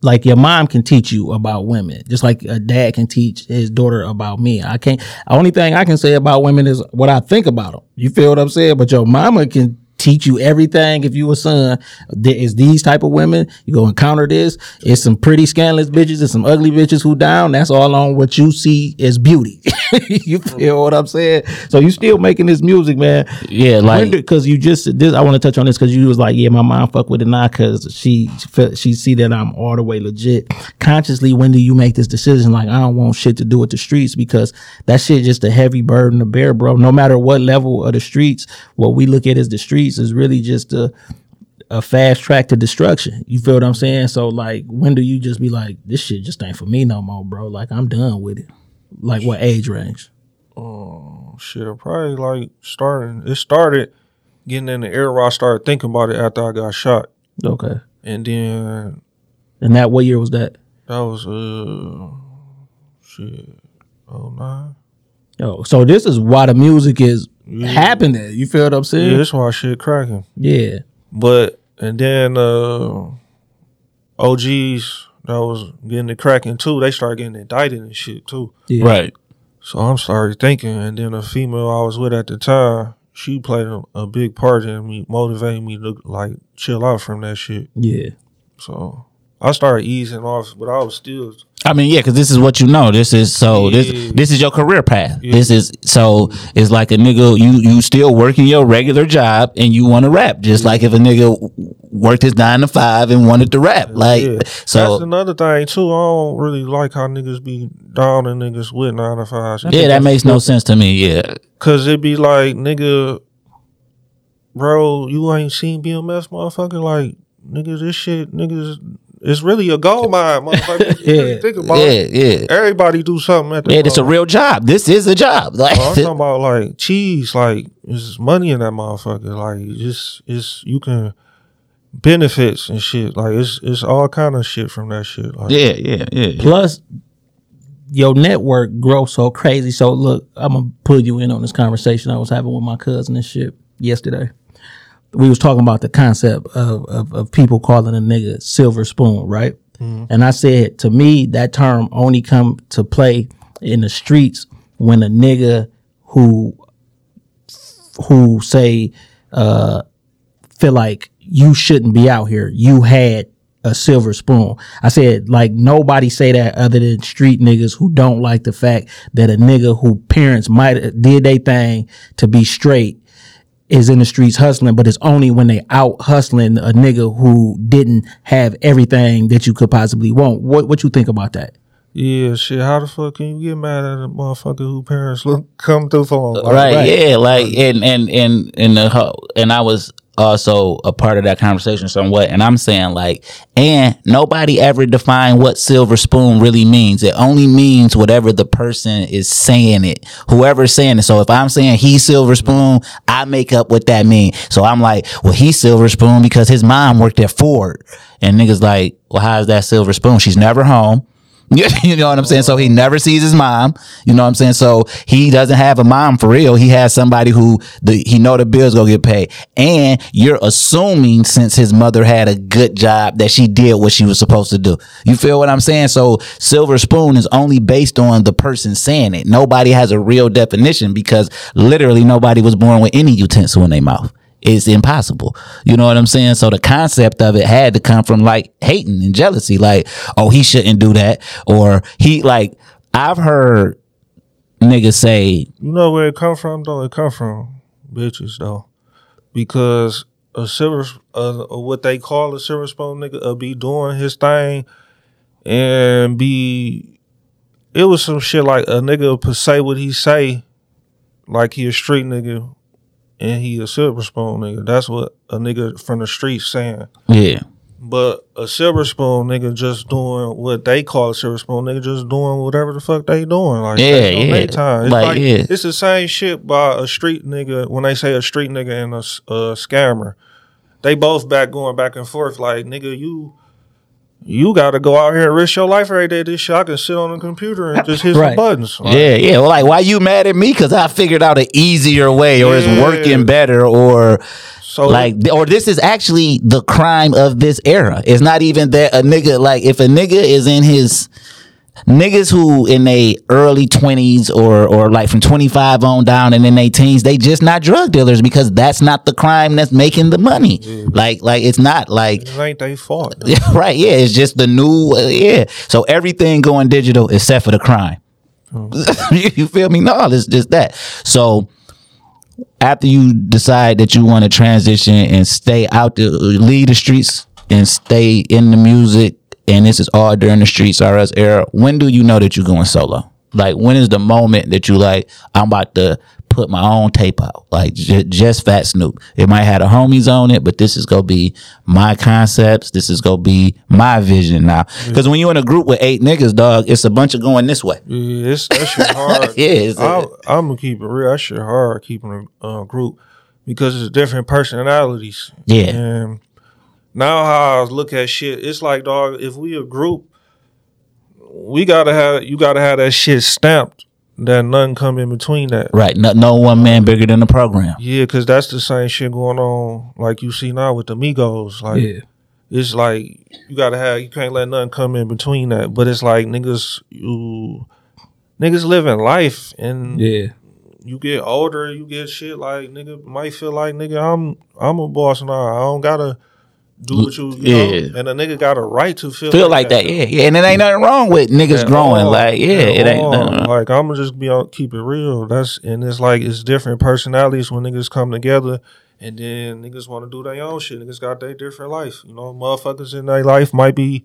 Like your mom can teach you about women, just like a dad can teach his daughter about me. I can't. The only thing I can say about women is what I think about them. You feel what I'm saying? But your mama can teach you everything if you a son. There is these type of women you go encounter this. It's some pretty scandalous bitches and some ugly bitches who down. That's all on what you see as beauty. You feel what i'm saying? So you still making this music man. Yeah like because you just this i want to touch on this because you was like yeah my mom fuck with it now because she she see that i'm all the way legit. Consciously when do you make this decision? Like i don't want shit to do with the streets because that shit just a heavy burden to bear bro. No matter what level of the streets what we look at is the streets is really just a a fast track to destruction. You feel what I'm saying? So like, when do you just be like, this shit just ain't for me no more, bro? Like, I'm done with it. Like, what age range? Oh shit, probably like starting. It started getting in the air. where I started thinking about it after I got shot, Okay. and then And that what year was that? that was uh shit oh nine. Yo, so this is why the music is happening. You feel what I'm Yeah, saying? that's why shit cracking. Yeah. But and then uh OGs that was getting it cracking too. They started getting indicted and shit too. Yeah. right So I'm started thinking, and then a female I was with at the time, she played a, a big part in me, motivating me to like chill out from that shit. Yeah. So I started easing off, but I was still I mean, yeah, because this is what you know. This is so. Yeah. This this is your career path. Yeah. This is so. It's like a nigga. You you still working your regular job and you want to rap. Just like if a nigga worked his nine to five and wanted to rap. Like yeah. That's another thing too. I don't really like how niggas be down and niggas with nine to fives. Yeah, that makes no sense to me. Yeah, Cause it be like, nigga, bro, you ain't seen BMS, motherfucker. Like, niggas, this shit, niggas, it's really a gold mine, motherfucker. If you really Yeah. think about yeah, it. yeah. Everybody do something at the Yeah, it's a real job. This is a job. Like Oh, I'm talking about like cheese, like there's money in that motherfucker. Like it's it's you can benefits and shit. Like it's it's all kind of shit from that shit. Like yeah, yeah, yeah. Plus, your network grows so crazy. So look, I'm gonna pull you in on this conversation I was having with my cousin and shit yesterday. We was talking about the concept of, of, of people calling a nigga silver spoon, right? And I said to me that term only come to play in the streets when a nigga who who say uh feel like you shouldn't be out here. You had a silver spoon. I said like nobody say that other than street niggas who don't like the fact that a nigga who parents might did they thing to be straight is in the streets hustling, but it's only when they out hustling a nigga who didn't have everything that you could possibly want. What what you think about that? Yeah, shit. How the fuck can you get mad at a motherfucker who parents look come through for him? Like, right, yeah like and and and and the ho- and i was also a part of that conversation somewhat. And i'm saying like and nobody ever defined what silver spoon really means. It only means whatever the person is saying it whoever's saying it. So if i'm saying he's silver spoon i make up what that means so i'm like well he's silver spoon because his mom worked at ford. And niggas like well how's that silver spoon? She's never home you know what I'm saying? So he never sees his mom. You know what I'm saying? So he doesn't have a mom for real. He has somebody who the he know the bills gonna get paid. And you're assuming since his mother had a good job that she did what she was supposed to do. You feel what I'm saying? So silver spoon is only based on the person saying it. Nobody has a real definition because literally nobody was born with any utensil in their mouth it's impossible. You know what I'm saying? So the concept of it had to come from like hating and jealousy, like, oh, he shouldn't do that. Or he like I've heard niggas say, You know where it come from though? It come from bitches though, because a silver, uh, what they call a silver spoon nigga, uh, be doing his thing and be. It was some shit like a nigga say what he say, like he a street nigga, and he a silver spoon nigga. That's what a nigga from the street saying. Yeah. But a silver spoon nigga just doing what they call a silver spoon nigga just doing whatever the fuck they doing. Like Yeah, yeah. time. It's Like, like, yeah. it's the same shit by a street nigga when they say a street nigga and a, a scammer. They both back going back and forth like nigga you you gotta go out here and risk your life every day. This shit I can sit on the computer and just hit Right. some buttons. Like, Yeah, yeah. Well, like, why you mad at me? Because I figured out an easier way, or it's Yeah. working better, or So like, or this is actually the crime of this era. It's not even that a nigga like if a nigga is in his niggas who in their early twenties or or like from twenty five on down and in their teens, they just not drug dealers because that's not the crime that's making the money. Like, like it's not like it ain't they fault. right. Yeah, it's just the new. Uh, yeah, so everything going digital except for the crime. you, you feel me? No, it's just that. So after you decide that you want to transition and stay out the leave the streets and stay in the music, and this is all during the Streets R Us era. When do you know that you're going solo? Like when is the moment that you like I'm about to put my own tape out, like j- just Phat Snoop. It might have the homies on it, but this is gonna be my concepts. This is gonna be my vision now. Because when you're in a group with eight niggas, dog, it's a bunch of going this way. Yeah, it's that shit hard. Yeah, I'm, I'm gonna keep it real. That shit hard keeping a uh, group because it's different personalities. Yeah. And now how I look at shit, it's like dog. If we a group, we gotta have you gotta have that shit stamped that nothing come in between that. Right. No, no one man bigger than the program. Yeah, because that's the same shit going on like you see now with the Migos. Like Yeah. it's like you gotta have you can't let nothing come in between that. But it's like niggas you niggas living life and Yeah. you get older, you get shit like nigga might feel like nigga I'm I'm a boss now. I don't gotta do what you, you Yeah. know, and a nigga got a right to feel Feel like that, yeah, yeah. And it ain't nothing wrong with niggas At growing. all. Like, yeah, At it ain't. nothing like I'm gonna just be on keep it real. That's and it's like it's different personalities when niggas come together. And then niggas want to do their own shit. Niggas got their different life. You know, motherfuckers in their life might be.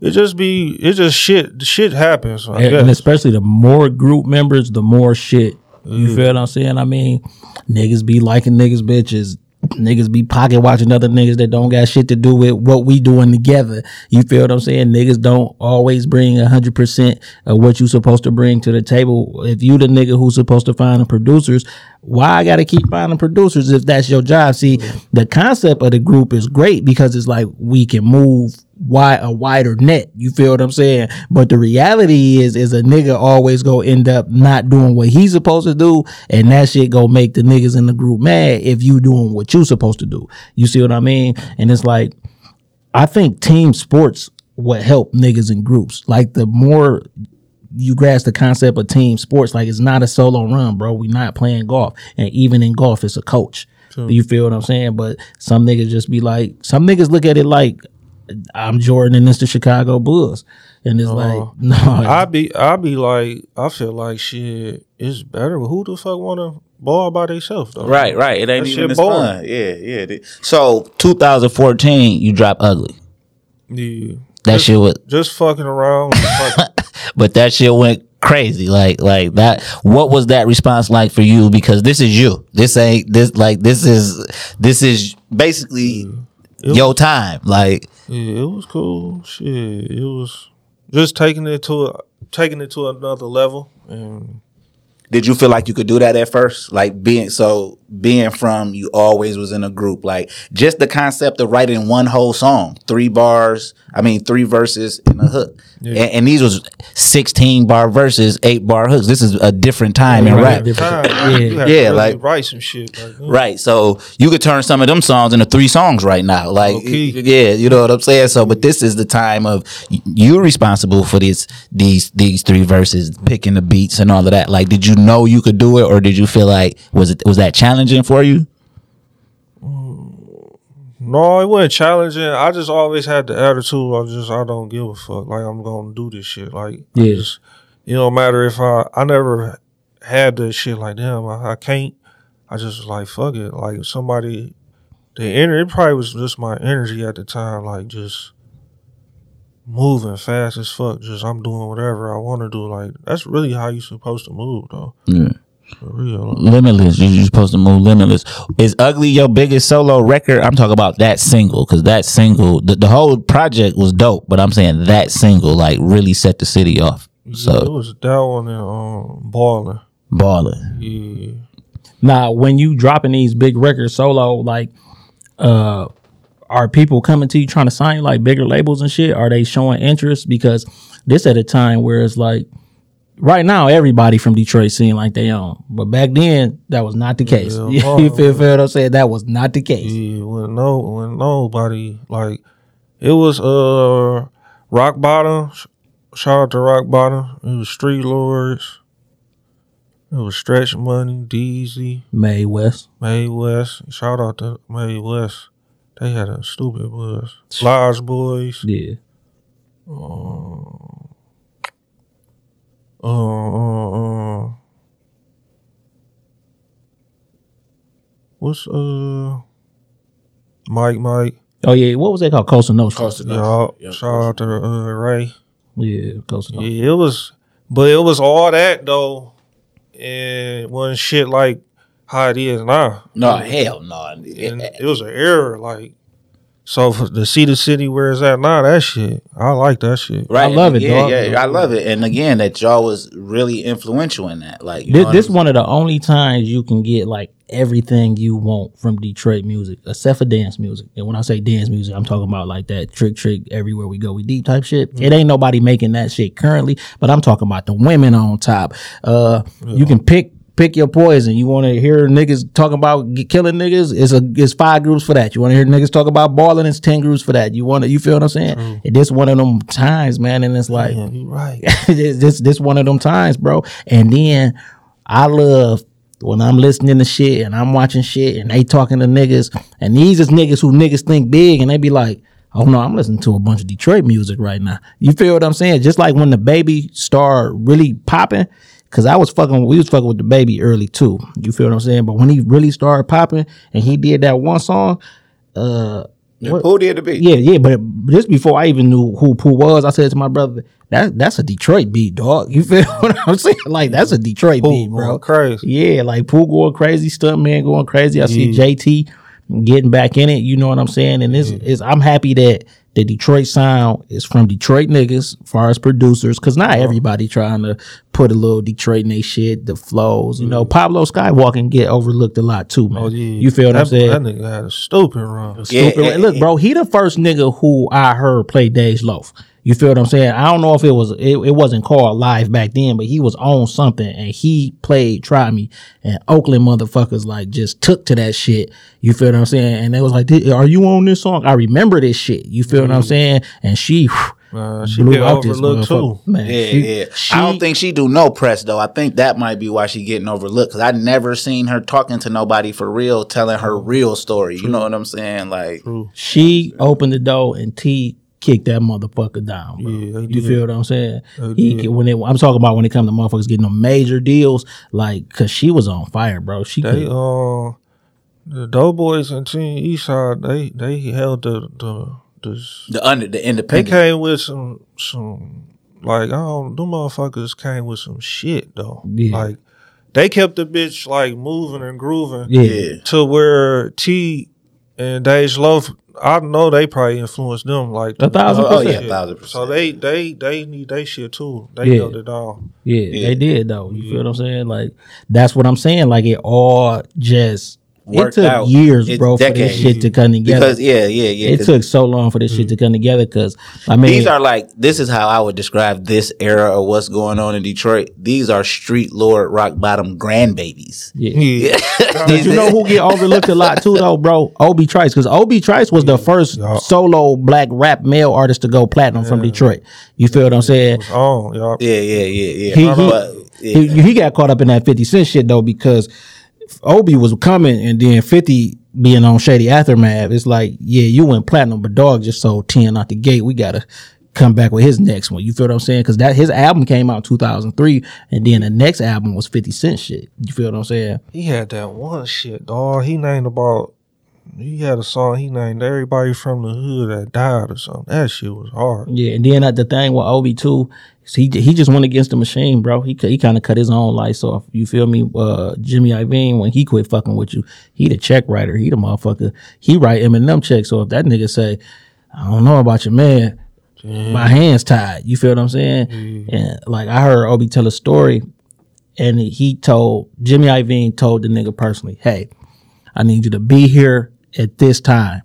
It just be. It just shit. Shit happens. I and, and especially the more group members, the more shit. You feel what I'm saying? I mean, niggas be liking niggas bitches. Niggas be pocket watching other niggas that don't got shit to do with what we doing together. You feel what I'm saying? Niggas don't always bring hundred percent of what you supposed to bring to the table. If you the nigga who's supposed to find the producers, why I gotta keep finding producers if that's your job? See, the concept of the group is great because it's like we can move wide a wider net. You feel what I'm saying? But the reality is, is a nigga always go end up not doing what he's supposed to do, and that shit go make the niggas in the group mad if you doing what you supposed to do. You see what I mean? And it's like, I think team sports would help niggas in groups. Like the more you grasp the concept of team sports, like it's not a solo run, bro. We not playing golf, and even in golf, it's a coach. You feel what I'm saying? But some niggas just be like, some niggas look at it like I'm Jordan and it's the Chicago Bulls. And it's like, no, I be I be like I feel like shit. It's better. Who the fuck want to ball by themselves though? Right, right. It ain't That even shit as fun. Yeah, yeah. So 2014, you drop ugly. Yeah. That just, shit was, just fucking around. fucking- but that shit went crazy. Like, like that. What was that response like for you? Because this is you. This ain't this. Like, this is this is basically your time. Like, yeah, it was cool. Shit, it was just taking it to a, taking it to another level and did you feel like you could do that at first? Like being so being from you always was in a group. Like just the concept of writing one whole song, three bars. I mean, three verses and a hook. And, and these was sixteen bar verses, eight bar hooks. This is a different time in rap. time, Yeah. you have to Yeah, like- write some shit. Like, that. Right. So you could turn some of them songs into three songs right now. Like, Low-key. yeah, you know what I'm saying? So, but this is the time of you're responsible for these, these, these three verses, picking the beats and all of that. Like, did you know you could do it or did you feel like, was it, was that challenging for you? No, it wasn't challenging. I just always had the attitude. I just I don't give a fuck. Like I'm gonna do this shit. Like Yeah. just, it don't matter if I I never had this shit like damn I, I can't. I just was like fuck it. Like somebody, the energy. It probably was just my energy at the time. Like just moving fast as fuck. Just I'm doing whatever I want to do. Like that's really how you supposed to move though. Yeah. For real. Limitless. You- You're supposed to move limitless. Is Ugly your biggest solo record? I'm talking about that single because that single, the, the whole project was dope, but I'm saying that single like really set the city off. Yeah, it was that one and um balling. balling. Yeah. Now, when you dropping these big records solo, like, uh, are people coming to you trying to sign like bigger labels and shit? Are they showing interest? Because this at a time where it's like, right now everybody from Detroit seem like they own, but back then that was not the case. Yeah, you feel, feel what I'm saying? That was not the case. Yeah, when no, when nobody like it was uh rock bottom. Shout out to rock bottom. It was Street Lords. It was Stretch Money, Deezy, May West. May West. Shout out to May West. They had a stupid buzz. Lodge Boys. Yeah. Uh, uh, uh. What's uh Mike Mike? Oh yeah. What was that called? Costa Nostra. Costa Y'all, Nostra. Yeah, shout out to uh, Ray. Yeah, Costa Nostra. Yeah, it was, but it was all that though, and it wasn't shit like how it is now. No, hell no. And it was an error, like. So for, to see the city where it's at now, that shit, I like that shit. Right. I love it, Yeah, dog. yeah, I love it. And again, that y'all was really influential in that. Like, you This, what this I'm one of the only times you can get like everything you want from Detroit music, except for dance music. And when I say dance music, I'm talking about like that trick trick everywhere we go, we deep type shit. It ain't nobody making that shit currently, but I'm talking about the women on top. Uh, you can pick. Pick your poison. You want to hear niggas talking about killing niggas? It's a it's five groups for that. You want to hear niggas talk about balling? It's ten groups for that. You want to you feel what I'm saying? And this one of them times, man. And it's like Yeah, right. this this this one of them times, bro. And then I love when I'm listening to shit and I'm watching shit and they talking to niggas and these is niggas who niggas think big and they be like, oh no, I'm listening to a bunch of Detroit music right now. You feel what I'm saying? Just like when the baby started really popping. Cause I was fucking, we was fucking with the baby early too. You feel what I'm saying? But when he really started popping and he did that one song, uh, saying? Who did the beat? yeah, yeah, but just before I even knew who Pooh was, I said to my brother, "That that's a Detroit beat, dog." You feel what I'm saying? Like that's a Detroit Pooh beat, bro. going crazy. Yeah, like Pooh going crazy, Stuntman going crazy. I see JT getting back in it. You know what I'm saying? And this is I'm happy that the Detroit sound is from Detroit niggas, as far as producers, because not uh-huh. everybody trying to put a little Detroit in they shit, the flows. You know, mm-hmm. Pablo Skywalkin get overlooked a lot too, man. Oh yeah, You feel what that, I'm saying? That nigga had a stupid run. Yeah, Stupid. yeah, Look, yeah. bro, he the first nigga who I heard play Dej Loaf. You feel what I'm saying? I don't know if it was it, it wasn't called live back then, but he was on something and he played Try Me and Oakland motherfuckers like just took to that shit. You feel what I'm saying? And they was like, "Are you on this song?" I remember this shit. You feel what I'm saying? And she. whew, Uh, she blew get out this overlooked too. Man, Yeah, she- yeah. she- I don't think she do no press though. I think that might be why she getting overlooked because I never seen her talking to nobody for real, telling her real story. You know what I'm saying? Like, she opened the door and T kicked that motherfucker down. Bro. Yeah, you feel what I'm saying? He did. when it, I'm talking about when it comes to motherfuckers getting them major deals, like because she was on fire, bro. She They could, uh the Doughboyz and Team Eastside they they held the the the the under the they independent. came with some some like I don't them motherfuckers came with some shit though. Yeah. Like they kept the bitch like moving and grooving yeah. Yeah. to where T and Dej Loaf I know they probably influenced them like A thousand Oh, percent. yeah, thousand percent. So they they they need they shit too. They Yeah. held it all. Yeah, Yeah. they did though. You feel what I'm saying? Like that's what I'm saying. Like it all just Worked it took out. years, It's bro, for decades. this shit to come together. Because yeah, yeah, yeah. It took so long for this shit to mm-hmm. come together. Because I mean, These are like this is how I would describe this era of what's going on in Detroit. These are street lord rock bottom grandbabies. yeah. Yeah. But you know who get overlooked a lot too, though, bro? Obi Trice, because Obi Trice was the first Yeah. solo black rap male artist to go platinum from Detroit. You feel what I'm saying? Oh. Yeah, yeah, yeah, yeah. He- he- But, yeah. He, he got caught up in that 50 Cent shit though, because Obi was coming and then 50 being on Shady Aftermath. It's like, yeah, you went platinum, but dog just sold 10 out the gate. We gotta come back with his next one. You feel what I'm saying? Because that his album came out in 2003, and then the next album was 50 Cent shit. You feel what I'm saying? He had that one shit, dog. He named about. He had a song. He named everybody from the hood that died or something. That shit was hard. Yeah, and then at the thing with Obi too, he he just went against the machine, bro. He he kind of cut his own lights off. You feel me? Uh, Jimmy Iovine when he quit fucking with you, he the check writer. He the motherfucker. He write Eminem checks. So if that nigga say, I don't know about your man, my hands tied. You feel what I'm saying? And like I heard Obi tell a story, and he told Jimmy Iovine told the nigga personally, hey, I need you to be here at this time.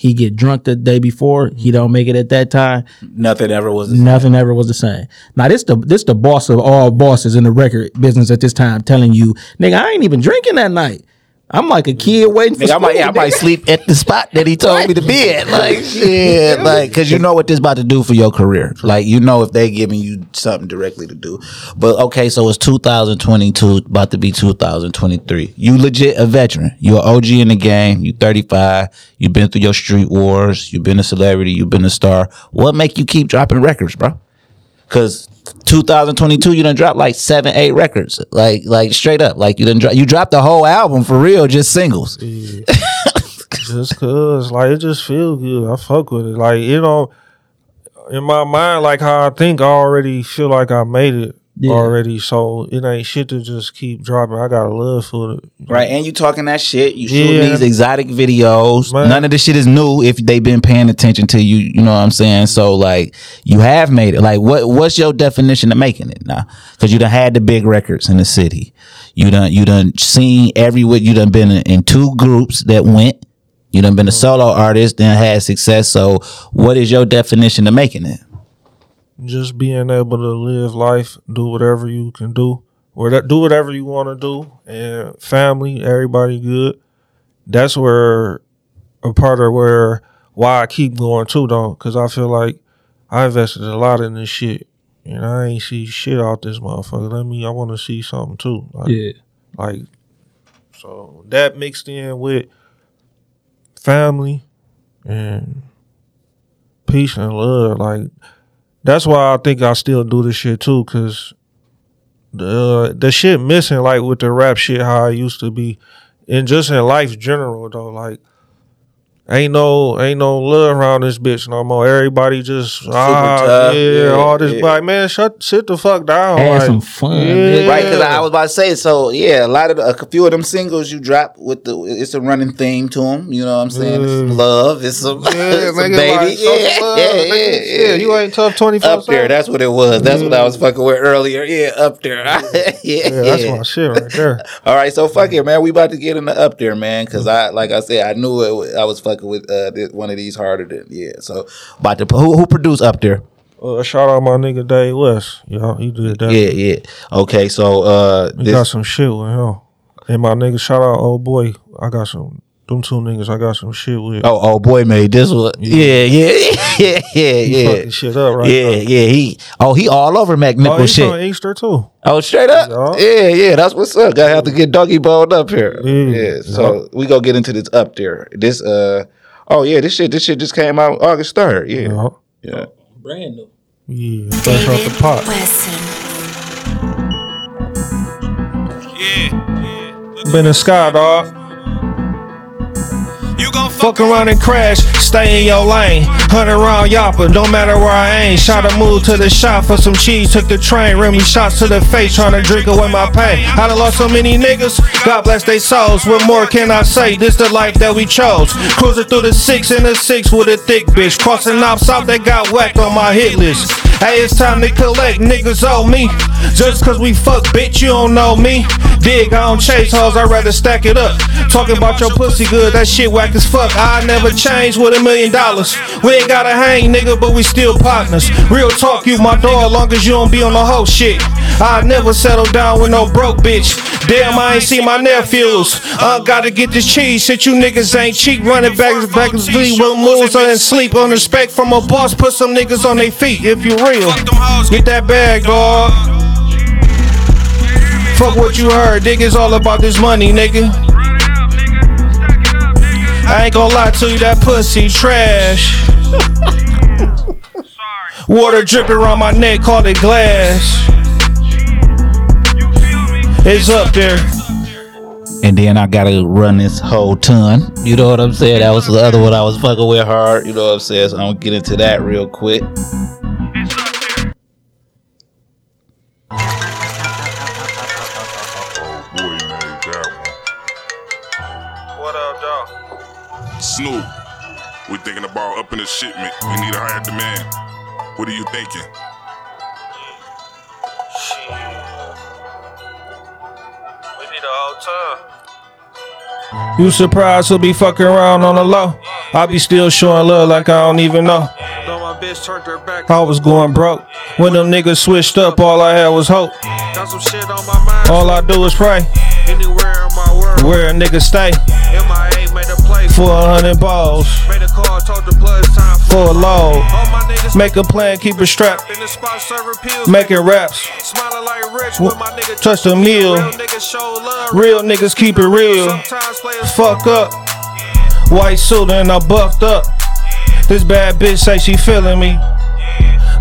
He get drunk the day before. He mm-hmm. don't make it at that time. Nothing ever was. Nothing ever was the same. Now this the this the boss of all bosses in the record business at this time telling you, nigga, I ain't even drinking that night. I'm like a kid waiting for Nigga, I might, yeah, I might sleep at the spot that he told me to be at. Like, shit, like, cause you know what this about to do for your career. Like, you know if they giving you something directly to do. But okay, so it's 2022, about to be 2023. You legit a veteran. You an OG in the game. You 35. You've been through your street wars. You've been a celebrity. You've been a star. What make you keep dropping records, bro? Cause 2022, you done dropped like seven, eight records, like like straight up, like you done drop, you dropped the whole album for real, just singles. just cause like it just feel good. I fuck with it. Like you know, in my mind, like how I think, I already feel like I made it Yeah. already. So it ain't shit to just keep dropping. I got a love for it. Right, and you talking that shit. You shooting Yeah. these exotic videos. Man. None of this shit is new if they've been paying attention to you. You know what I'm saying? So like, you have made it. Like, what what's your definition of making it now? Because you done had the big records in the city. You done you done seen everywhere. You done been in, in two groups that went. You done been a solo artist, then had success. So, what is your definition of making it? Just being able to live life, do whatever you can do, or that do whatever you want to do, and family, everybody good. That's where a part of where why I keep going too, though, because I feel like I invested a lot in this shit, and I ain't see shit out this motherfucker. Let me, I want to see something too. Like, Yeah. like so that mixed in with family and peace and love like that's why i think i still do this shit too because the the shit missing like with the rap shit how i used to be and just in life general though like Ain't no, ain't no love around this bitch no more. Everybody just ah tough. yeah, Yeah, all this. yeah. Like man, shut, sit the fuck down. Had like, some fun, Yeah. Right, because I was about to say, so yeah, a lot of the, a few of them singles you drop with the, it's a running theme to them. You know what I'm saying? It's some love, it's some, Yeah, some baby, like, yeah, love, yeah, nigga. yeah, Yeah, yeah. you ain't tough twenty four. up there. That's what it was. That's what I was fucking with earlier. Yeah, up there. yeah, yeah, that's my shit right there. All right, so fuck it, man. We about to get in the up there, man. Because I, like I said, I knew it. I was fucking with uh, this, one of these harder than yeah. So about to who who produced up there? Uh, shout out my nigga Dave West. Y'all, he did that. Yeah, yeah. Okay, so uh, He got some shit with him. And my nigga, shout out old boy. I got some Them two niggas I got some shit with. Oh, oh boy, made this one. Yeah, yeah, yeah, yeah, He yeah. fucking shit up right yeah, now. yeah. He, oh, he all over Mac Oh, Nickel he's shit. on Easter too. Oh, straight up. Yeah. Yeah, yeah. That's what's up. Gotta have to get doggy boned up here. Yeah. Yeah. So we go get into this up there. This, uh, oh yeah, this shit, this shit just came out August third. Yeah, Yeah. yeah. Brand new. Yeah. Fresh off the pot. Been in sky, dog. Fuck around and crash, stay in your lane. Hunt around Yappa, don't matter where I aim. Shot a move to the shop for some cheese, took the train. Remy shots to the face, trying to drink away my pain. I done lost so many niggas, God bless they souls. What more can I say? This the life that we chose. Cruising through the six and the six with a thick bitch. Crossing ops out, they got whacked on my hit list. Hey, it's time to collect, niggas owe me. Just cause we fuck, bitch, you don't know me. Dig, I don't chase hoes, I'd rather stack it up. Talking about your pussy good, that shit whack as fuck. I never change with a million dollars. We ain't gotta hang, nigga, but we still partners. Real talk, you my dog, long as you don't be on the whole shit. I never settle down with no broke bitch. Damn, I ain't see my nephews. Uh, gotta get this cheese. Shit, you niggas ain't cheap. Running back, back and sleep with moves and sleep. On respect from a boss, put some niggas on their feet if you real. Get that bag, dog. Fuck what you heard, dig it's all about this money, nigga. I ain't gonna lie to you, that pussy trash. Water dripping around my neck, call it glass. It's up there. And then I gotta run this whole ton. You know what I'm saying? That was the other one I was fucking with hard. You know what I'm saying? So I'm gonna get into that real quick. Snoop. We thinking about upping the shipment. We need a higher demand. What are you thinking? We need a whole time. You surprised who be fucking around on the low? I be still showing love like I don't even know. I was going broke. When them niggas switched up, all I had was hope. Got some shit on my mind. All I do is pray. Anywhere in my world. Where a nigga stay for a hundred balls, Made a call, the blood time for a load. all my niggas Make a plan, keep it strapped. in the spot serving pills. Making raps, Smiling like rich with my nigga. touch the meal. Real niggas show love. Real niggas keep it real. Sometimes players Fuck up. White suit and I buffed up. This bad bitch say she feeling me.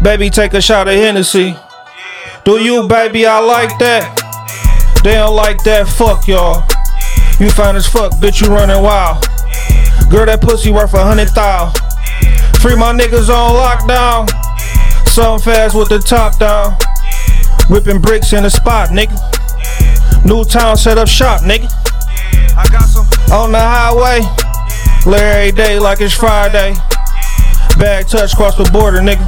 Baby, take a shot of Hennessy. Do you, baby? I like that. They don't like that. Fuck y'all. You fine as fuck, bitch. You running wild. Girl, that pussy worth a hundred thou. Free my niggas on lockdown. Some fast with the top down. Whipping bricks in the spot, nigga. New town set up shop, nigga. I got some. On the highway, Larry day like it's Friday. Bag touch cross the border, nigga.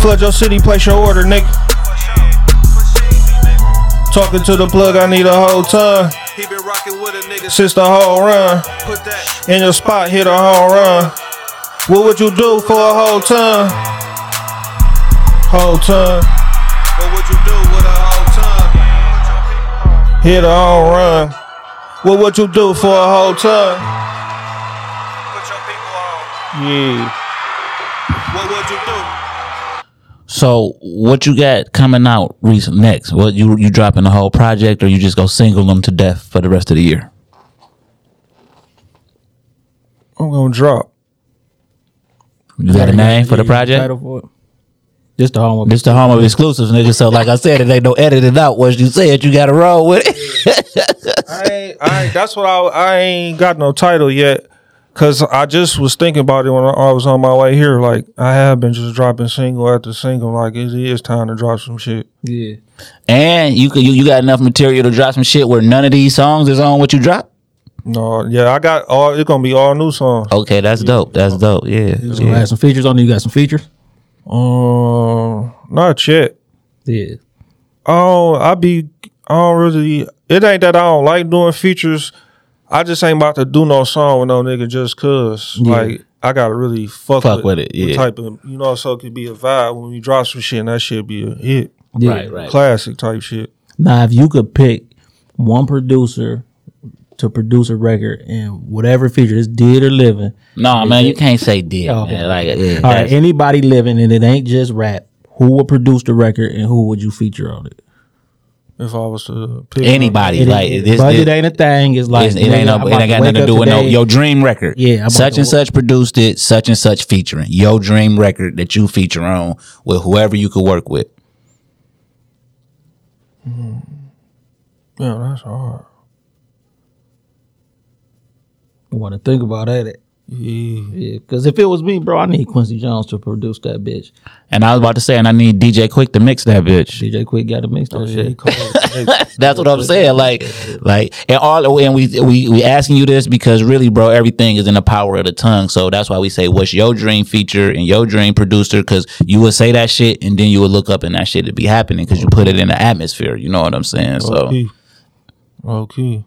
Flood your city, place your order, nigga. Talking to the plug, I need a whole ton. He been rocking with a nigga. Since the whole run, Put that. in your spot, hit a home run. What would you do for a whole ton? Whole ton, What would you do with a whole ton? hit a home run. What would you do for a whole ton? Put your people on. Yeah. What would you do? So what you got coming out recent next? What you you dropping the whole project or you just go single them to death for the rest of the year? I'm gonna drop. You got a name for the project? Title for it. Just the home of This the home of exclusives, nigga. So like I said, it ain't no editing out. What you said, you got to roll with it. I ain't, I ain't, that's what I, I ain't got no title yet. Cause I just was thinking about it when I was on my way here. Like I have been just dropping single after single. Like it is time to drop some shit. Yeah. and you could you, you got enough material to drop some shit where none of these songs is on what you drop. No, yeah, I got all. It's gonna be all new songs. Okay, that's dope. That's dope. Yeah. You was gonna yeah. have some features on it. You got some features? Um, not yet. Yeah. Oh, I be. I don't really. It ain't that I don't like doing features. I just ain't about to do no song with no nigga just cause. Yeah. Like I gotta really fuck, Fuck with it, yeah. Type of you know, so it could be a vibe when we drop some shit and that shit be a hit. Yeah. Right, right. Classic type shit. Now, if you could pick one producer to produce a record and whatever feature is dead or living. No, man, you can't say dead. Oh, okay. man. Like, yeah, All right, anybody living and it ain't just rap. Who would produce the record and who would you feature on it? If I was to pick anybody. It- like it- this, budget this- ain't a thing. It's like it ain't no, it ain't got nothing to do with no your dream record. Yeah, I'm such and such produced it. Such and such featuring your dream record that you feature on with whoever you could work with. Hmm. Yeah, that's hard. want to think about that. Yeah. Yeah, because if it was me, bro, I need Quincy Jones to produce that bitch. And I was about to say, and I need DJ Quik to mix that bitch. DJ Quik got to mix that shit. That's what I'm saying. Like, like, and all, and we we we asking you this because really, bro, everything is in the power of the tongue. So that's why we say, what's your dream feature and your dream producer? Because you would say that shit, and then you would look up, and that shit would be happening because you put it in the atmosphere. You know what I'm saying? So Okay. Okay.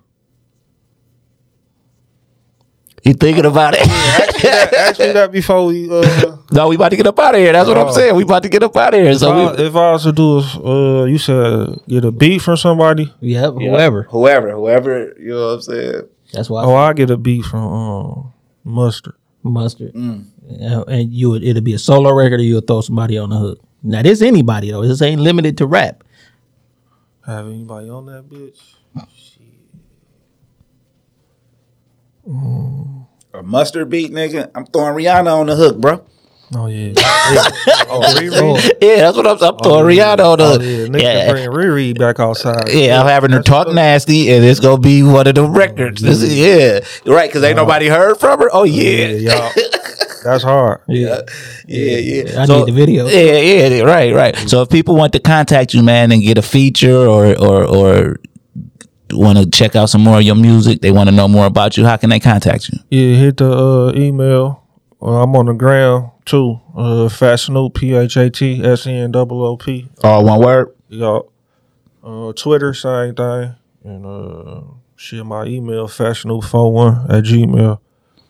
You thinking about it? ask, me that, ask me that before we. Uh, no, we about to get up out of here. That's what I'm Oh. saying. We about to get up out of here. if, So I, we, if I was to do, a, uh, you said get a beat from somebody. Yep, whoever. Whoever, whoever, you know what I'm saying? That's why Oh, I get a beat from um, mustard. mustard. Yeah, and you would it'll be a solo record or you'll throw somebody on the hook. Now this anybody though. This ain't limited to rap. Have anybody on that bitch? A mustard beat, nigga. I'm throwing Rihanna on the hook, bro. Oh yeah. oh, Riri. Oh. yeah, that's what I'm. I'm throwing oh, Rihanna on the. Oh, yeah. Nigga yeah. bring Riri back outside. Yeah, I'm having her talk nasty, and it's gonna be one of the records. This is yeah, right? Because ain't uh-huh. nobody heard from her. Oh yeah, y'all. That's hard. Yeah. yeah, yeah. I need the video. Yeah, yeah, right, right. So if people want to contact you, man, and get a feature or or or want to check out some more of your music, they want to know more about you. How can they contact you? Yeah, hit the uh, email. Uh, I'm on the ground too. Uh, Phat Snoop, P H A T S N double O P. All one word. Y'all. Uh, Twitter, same thing. And uh, shit, my email, phatsnoop41 at Gmail.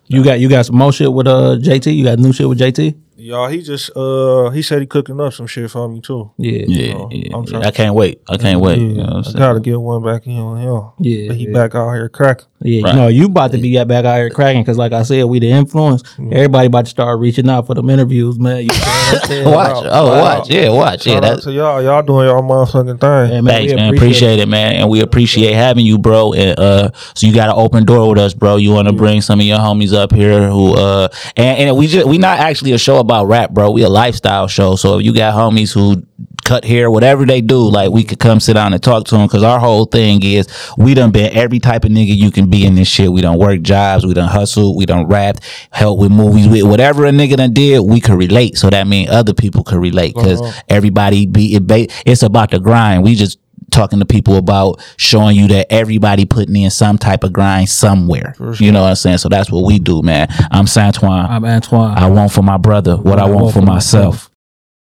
You got you got some more shit with uh JT. You got new shit with JT. Y'all, he just uh he said he cooking up some shit for me too. Yeah, Yeah, So, yeah, I'm yeah. trying- I can't wait. I can't wait. Yeah, You know what I'm I gotta get one back in on him. Yeah, But he yeah. back out here cracking. Yeah, Right. you know, you about to be back out here cracking because, like I said, we the influence. Everybody about to start reaching out for them interviews, man. You know what I'm? Watch. Oh, watch. Yeah, watch. Yeah, Shout out that's to y'all. Y'all doing y'all motherfucking thing. Yeah, man, Thanks, we man. Appreciate it, man. And we appreciate having you, bro. And uh, so you got an open door with us, bro. You want to bring some of your homies up here who uh, and, and we just we not actually a show about rap, bro. We a lifestyle show. So if you got homies who cut hair, whatever they do, like we could come sit down and talk to them. Cause our whole thing is we done been every type of nigga you can be in this shit. We done work jobs, we done hustle, we done rap, help with movies, with whatever a nigga done did, we could relate. So that means other people could relate. because uh-huh. everybody be it it's about the grind. We just talking to people about showing you that everybody putting in some type of grind somewhere. You know what I'm saying? So that's what we do, man. I'm Santoine. I'm Antoine. I want for my brother what I want for myself.